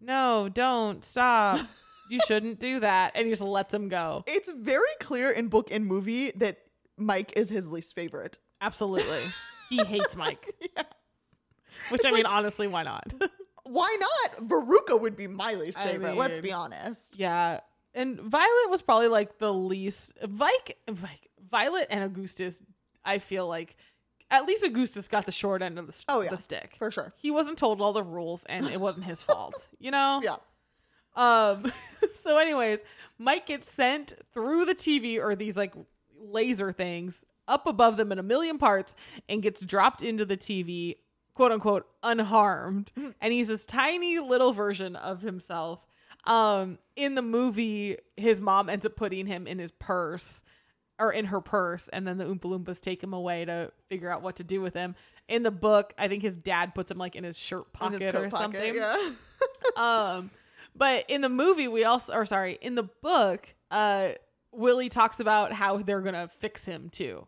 [SPEAKER 2] "No, don't stop. you shouldn't do that." And he just lets him go.
[SPEAKER 1] it's very clear in book and movie that Mike is his least favorite.
[SPEAKER 2] Absolutely, he hates Mike. yeah. Which I mean, honestly, why not?
[SPEAKER 1] Why not? Veruca would be my least
[SPEAKER 2] I
[SPEAKER 1] favorite. let's be honest.
[SPEAKER 2] Yeah. And Violet was probably like the least Vike Violet and Augustus, I feel like at least Augustus got the short end of the,
[SPEAKER 1] Oh, yeah.
[SPEAKER 2] the stick.
[SPEAKER 1] For sure.
[SPEAKER 2] He wasn't told all the rules and it wasn't his fault, you know?
[SPEAKER 1] Yeah.
[SPEAKER 2] Um so anyways, Mike gets sent through the TV or these like laser things up above them in a million parts and gets dropped into the TV, quote unquote, unharmed. And he's this tiny little version of himself. Um, in the movie, his mom ends up putting him in his purse or in her purse, and then the Oompa Loompas take him away to figure out what to do with him. In the book, I think his dad puts him like in his shirt pocket
[SPEAKER 1] his
[SPEAKER 2] or
[SPEAKER 1] pocket,
[SPEAKER 2] something
[SPEAKER 1] Yeah.
[SPEAKER 2] um but in the movie we also or sorry in the book uh willie talks about how they're gonna fix him too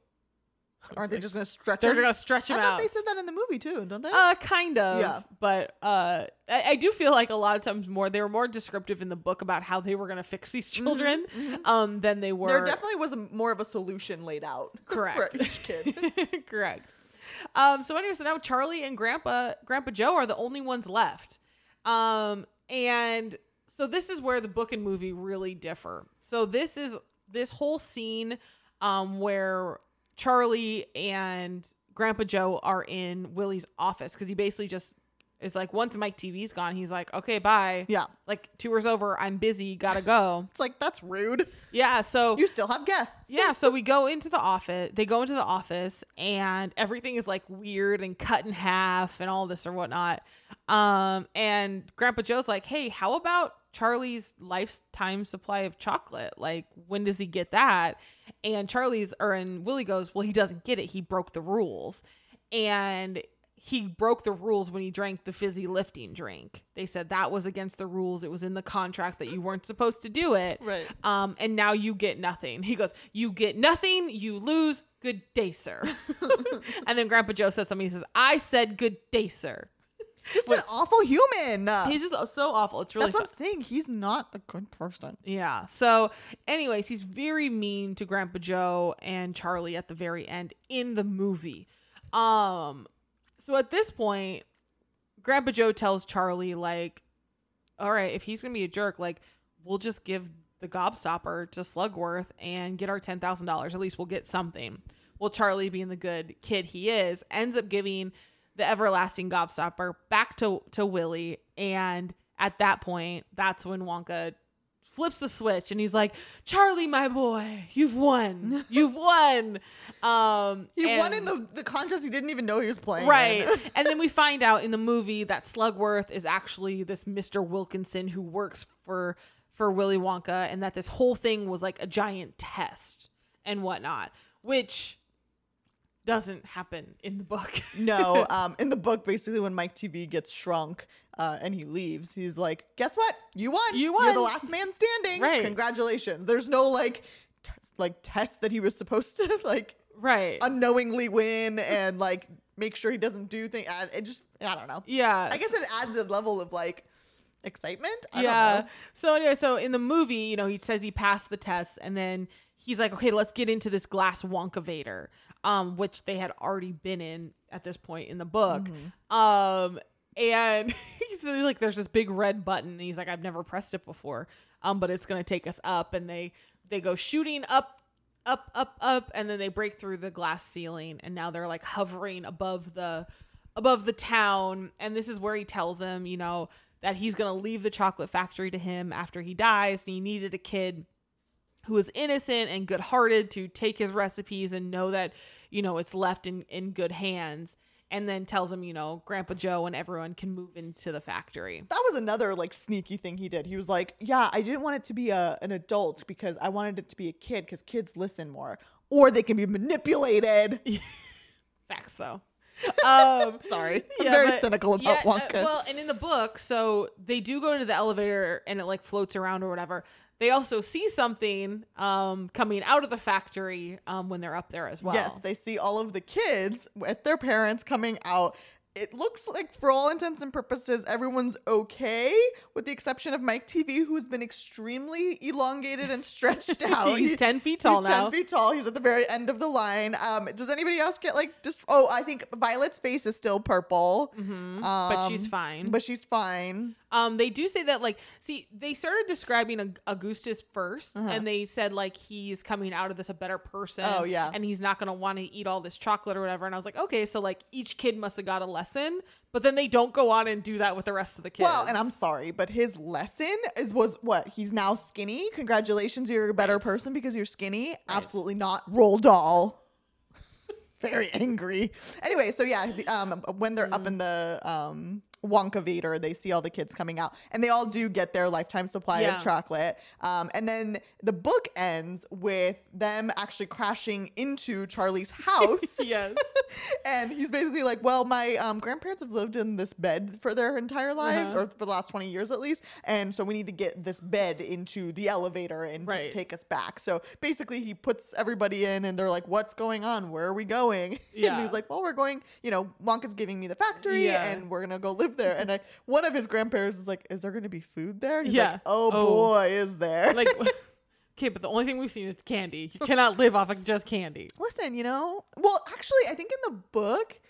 [SPEAKER 1] Aren't they just gonna stretch
[SPEAKER 2] they're
[SPEAKER 1] him?
[SPEAKER 2] gonna stretch him
[SPEAKER 1] I thought
[SPEAKER 2] out
[SPEAKER 1] they said that in the movie too, don't they?
[SPEAKER 2] uh kind of
[SPEAKER 1] Yeah.
[SPEAKER 2] but uh I, I do feel like a lot of times more they were more descriptive in the book about how they were gonna fix these children um than they were
[SPEAKER 1] Mm-hmm, there definitely was a, more of a solution laid out
[SPEAKER 2] Correct.
[SPEAKER 1] for each kid.
[SPEAKER 2] Correct. Um, so anyway, so now Charlie and Grandpa Grandpa Joe are the only ones left. Um, and so this is where the book and movie really differ. So this is this whole scene um where Charlie and Grandpa Joe are in Willie's office because he basically just is like once Mike TV's gone, he's like, okay, bye.
[SPEAKER 1] Yeah.
[SPEAKER 2] Like tour's over, I'm busy, gotta go.
[SPEAKER 1] It's like that's rude.
[SPEAKER 2] yeah, so
[SPEAKER 1] You still have guests.
[SPEAKER 2] yeah, so we go into the office. They go into the office, and everything is like weird and cut in half and all this or whatnot. Um, and Grandpa Joe's like, "Hey, how about Charlie's lifetime supply of chocolate? Like, when does he get that?" And Charlie's or and Willie goes, "Well, he doesn't get it. He broke the rules." And he broke the rules when he drank the fizzy lifting drink. They said that was against the rules. It was in the contract that you weren't supposed to do it.
[SPEAKER 1] Right.
[SPEAKER 2] Um, and now you get nothing. He goes, You get nothing, you lose. Good day, sir. and then Grandpa Joe says something. He says, I said good day, sir.
[SPEAKER 1] Just an awful human.
[SPEAKER 2] He's just so awful. It's really
[SPEAKER 1] That's what
[SPEAKER 2] fun.
[SPEAKER 1] I'm saying. He's not a good person.
[SPEAKER 2] Yeah. So, anyways, he's very mean to Grandpa Joe and Charlie at the very end in the movie. Um, so at this point, Grandpa Joe tells Charlie, like, all right, if he's gonna be a jerk, like, we'll just give the gobstopper to Slugworth and get our ten thousand dollars. At least we'll get something. Well, Charlie, being the good kid he is, ends up giving the everlasting gobstopper back to to Willie, and at that point, that's when Wonka flips the switch and he's like, Charlie, my boy, you've won. You've won. Um,
[SPEAKER 1] He won in the, the contest he didn't even know he was playing.
[SPEAKER 2] Right. and then we find out in the movie that Slugworth is actually this Mr. Wilkinson who works for for Willy Wonka and that this whole thing was like a giant test and whatnot, which doesn't happen in the book.
[SPEAKER 1] no, um, in the book, basically, when Mike TV gets shrunk uh, and he leaves, he's like, "Guess what? You won.
[SPEAKER 2] You won.
[SPEAKER 1] You're the last man standing.
[SPEAKER 2] Right.
[SPEAKER 1] Congratulations." There's no like, t- like test that he was supposed to like
[SPEAKER 2] right.
[SPEAKER 1] unknowingly win and like make sure he doesn't do things. It just, I don't know.
[SPEAKER 2] yeah.
[SPEAKER 1] I guess it adds a level of like excitement. I
[SPEAKER 2] yeah.
[SPEAKER 1] Don't know.
[SPEAKER 2] So anyway, so in the movie, you know, he says he passed the test, and then he's like, "Okay, let's get into this glass Wonkavator," um, which they had already been in at this point in the book.
[SPEAKER 1] Mm-hmm.
[SPEAKER 2] Um, and he's like, "There's this big red button," and he's like, "I've never pressed it before, um, but it's gonna take us up." And they they go shooting up. Up, up, up, and then they break through the glass ceiling, and now they're like hovering above the above the town and this is where he tells them you know that he's going to leave the chocolate factory to him after he dies and he needed a kid who is innocent and good-hearted to take his recipes and know that you know it's left in in good hands and then tells him you know grandpa joe and everyone can move into the factory
[SPEAKER 1] That was another like sneaky thing he did. He was like, "Yeah, I didn't want it to be a an adult because I wanted it to be a kid because kids listen more, or they can be manipulated."
[SPEAKER 2] facts though um
[SPEAKER 1] Sorry, I'm
[SPEAKER 2] Yeah,
[SPEAKER 1] very
[SPEAKER 2] but-
[SPEAKER 1] cynical about
[SPEAKER 2] yeah, uh,
[SPEAKER 1] Wonka.
[SPEAKER 2] well, and in the book, so they do go into the elevator and it like floats around or whatever. They also see something um, coming out of the factory um, when they're up there as well.
[SPEAKER 1] Yes, they see all of the kids with their parents coming out. It looks like, for all intents and purposes, everyone's okay, with the exception of Mike TV, who's been extremely elongated and stretched out.
[SPEAKER 2] He's
[SPEAKER 1] He-
[SPEAKER 2] 10 feet tall
[SPEAKER 1] he's
[SPEAKER 2] now.
[SPEAKER 1] 10 feet tall. He's at the very end of the line. Um, does anybody else get like just? Oh, I think Violet's face is still purple,
[SPEAKER 2] Mhm. but she's
[SPEAKER 1] um,
[SPEAKER 2] fine.
[SPEAKER 1] but she's fine.
[SPEAKER 2] Um, they do say that like, see, they started describing Augustus 1st
[SPEAKER 1] Uh-huh.
[SPEAKER 2] and they said like he's coming out of this a better person.
[SPEAKER 1] Oh, yeah.
[SPEAKER 2] and he's not gonna want to eat all this chocolate or whatever. And I was like, okay, so like each kid must have got a lesson, but then they don't go on and do that with the rest of the kids.
[SPEAKER 1] Well, and I'm sorry, but his lesson is was what he's now skinny. Congratulations, you're a better
[SPEAKER 2] Right.
[SPEAKER 1] person because you're skinny. Absolutely not. Roald Dahl. Very angry. Anyway, so yeah, the, um, when they're up in the um, Wonkavator, they see all the kids coming out, and they all do get their lifetime supply
[SPEAKER 2] Yeah.
[SPEAKER 1] of chocolate. Um, and then the book ends with them actually crashing into Charlie's house.
[SPEAKER 2] yes.
[SPEAKER 1] and he's basically like, "Well, my um, grandparents have lived in this bed for their entire lives,
[SPEAKER 2] Uh-huh.
[SPEAKER 1] or for the last twenty years at least, and so we need to get this bed into the elevator and
[SPEAKER 2] Right.
[SPEAKER 1] take us back." So basically, he puts everybody in, and they're like, "What's going on? Where are we going?"
[SPEAKER 2] Yeah.
[SPEAKER 1] and he's like, "Well, we're going. You know, Wonka's giving me the factory,
[SPEAKER 2] Yeah.
[SPEAKER 1] and we're gonna go live there." And I, one of his grandparents is like, "Is there gonna be food there?" He's
[SPEAKER 2] Yeah.
[SPEAKER 1] like, "Oh,
[SPEAKER 2] Oh.
[SPEAKER 1] boy, is there!"
[SPEAKER 2] like okay but the only thing we've seen is candy you cannot live off of just candy
[SPEAKER 1] Listen, you know, well, actually, I think in the book,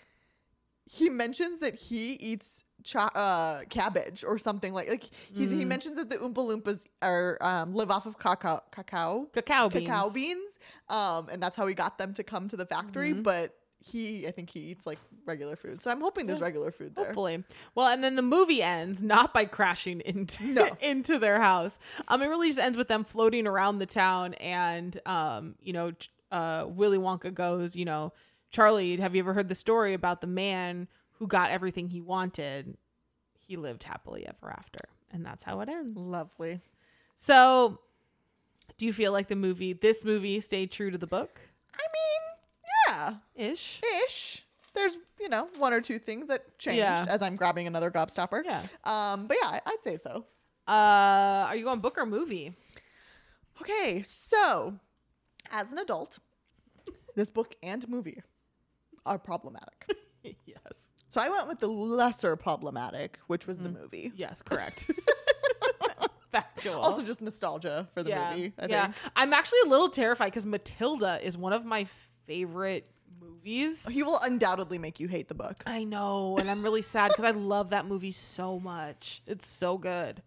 [SPEAKER 1] he mentions that he eats cha- uh, cabbage or something like like he, he
[SPEAKER 2] Mm.
[SPEAKER 1] mentions that the Oompa Loompas are um, live off of cacao cacao
[SPEAKER 2] cacao beans
[SPEAKER 1] cacao beans, um, and that's how he got them to come to the factory.
[SPEAKER 2] Mhm.
[SPEAKER 1] But he, I think he eats like regular food, so I'm hoping there's
[SPEAKER 2] Yeah.
[SPEAKER 1] regular food there.
[SPEAKER 2] hopefully well and then the movie ends not by crashing into
[SPEAKER 1] No.
[SPEAKER 2] into their house um it really just ends with them floating around the town and um you know uh willy wonka goes you know charlie have you ever heard the story about the man who got everything he wanted he lived happily ever after and that's how it ends
[SPEAKER 1] Lovely.
[SPEAKER 2] so do you feel like the movie this movie stayed true to the book
[SPEAKER 1] I mean, yeah,
[SPEAKER 2] ish
[SPEAKER 1] ish. There's you know one or two things that changed
[SPEAKER 2] Yeah.
[SPEAKER 1] as I'm grabbing another gobstopper.
[SPEAKER 2] Yeah.
[SPEAKER 1] Um, but yeah, I'd say so.
[SPEAKER 2] uh are you going book or movie
[SPEAKER 1] Okay, so as an adult, this book and movie are problematic.
[SPEAKER 2] yes
[SPEAKER 1] So I went with the lesser problematic, which was the
[SPEAKER 2] Mm.
[SPEAKER 1] movie.
[SPEAKER 2] Yes, correct. Factual.
[SPEAKER 1] Also, just nostalgia for the movie. I
[SPEAKER 2] yeah.
[SPEAKER 1] think
[SPEAKER 2] I'm actually a little terrified because Matilda is one of my favorite movies.
[SPEAKER 1] he will undoubtedly make you hate the book.
[SPEAKER 2] I know, and I'm really sad because I love that movie so much. It's so good.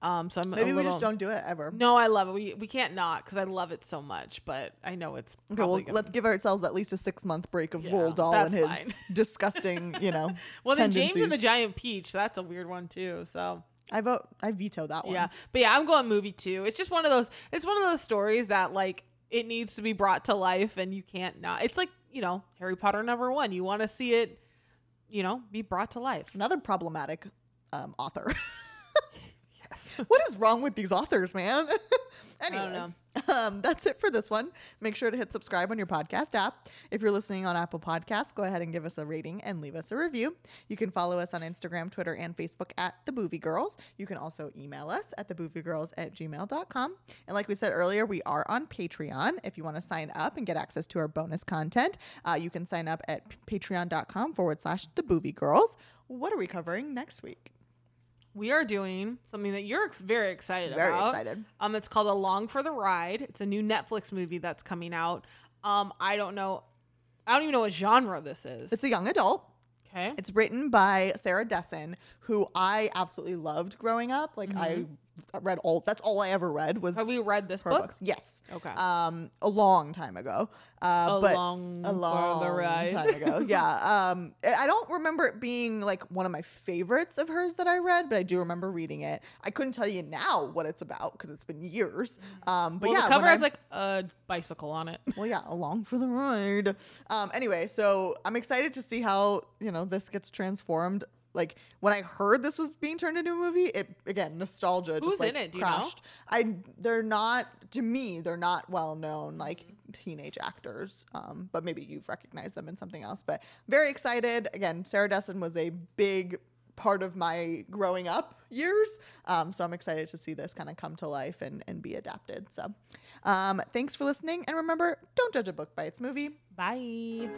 [SPEAKER 2] Um, so I'm
[SPEAKER 1] Maybe
[SPEAKER 2] a
[SPEAKER 1] we just don't do it ever.
[SPEAKER 2] No, I love it. We we can't not because I love it so much. But I know it's
[SPEAKER 1] Okay, well,
[SPEAKER 2] gonna-
[SPEAKER 1] let's give ourselves at least a six month break of
[SPEAKER 2] Yeah,
[SPEAKER 1] Roald Dahl and his
[SPEAKER 2] fine.
[SPEAKER 1] disgusting, you know.
[SPEAKER 2] well then James and the. Giant Peach. That's a weird one too. So
[SPEAKER 1] I vote. I veto that one.
[SPEAKER 2] Yeah, but yeah, I'm going movie too. It's just one of those. It's one of those stories that like it needs to be brought to life, and you can't not. It's like you know Harry Potter number one. You want to see it, you know, be brought to life.
[SPEAKER 1] Another problematic um, author.
[SPEAKER 2] Yes.
[SPEAKER 1] what is wrong with these authors, man? anyway,
[SPEAKER 2] know.
[SPEAKER 1] Um, that's it for this one. Make sure to hit subscribe on your podcast app. If you're listening on Apple Podcasts, go ahead and give us a rating and leave us a review. You can follow us on Instagram, Twitter, and Facebook at The Boovie Girls. You can also email us at thebooviegirls at gmail.com. And like we said earlier, we are on Patreon. If you want to sign up and get access to our bonus content, uh, you can sign up at patreon.com forward slash The Boovie Girls. What are we covering next week?
[SPEAKER 2] We are doing something that you're ex- very excited
[SPEAKER 1] Very
[SPEAKER 2] about.
[SPEAKER 1] Very excited.
[SPEAKER 2] Um, it's called Along for the Ride. It's a new Netflix movie that's coming out. Um, I don't know. I don't even know what genre this is.
[SPEAKER 1] It's a young adult.
[SPEAKER 2] okay.
[SPEAKER 1] It's written by Sarah Dessen, who I absolutely loved growing up. Like I read all that's all I ever read was
[SPEAKER 2] Mm-hmm. Have we read this book?
[SPEAKER 1] books. Yes.
[SPEAKER 2] Okay.
[SPEAKER 1] Um, a long time ago. Uh, but a
[SPEAKER 2] for
[SPEAKER 1] long
[SPEAKER 2] the ride.
[SPEAKER 1] time ago. yeah. Um, I I don't remember it being like one of my favorites of hers that I read, but I do remember reading it. I couldn't tell you now what it's about because it's been years. Um, but
[SPEAKER 2] well,
[SPEAKER 1] yeah,
[SPEAKER 2] the cover has
[SPEAKER 1] I-
[SPEAKER 2] like a bicycle on it.
[SPEAKER 1] well, yeah, along for the ride. Um, anyway, so I'm excited to see how you know this gets transformed. Like when I heard this was being turned into a movie, it again nostalgia.
[SPEAKER 2] Who's
[SPEAKER 1] just like
[SPEAKER 2] in it? Do you know?
[SPEAKER 1] crashed. I they're not to me. They're not well known like
[SPEAKER 2] Mm-hmm.
[SPEAKER 1] teenage actors. Um, but maybe you've recognized them in something else. But very excited. Again, Sarah Dessen was a big part of my growing up years. Um, so I'm excited to see this kind of come to life and, and be adapted. So um, thanks for listening. And remember, don't judge a book by its movie.
[SPEAKER 2] Bye.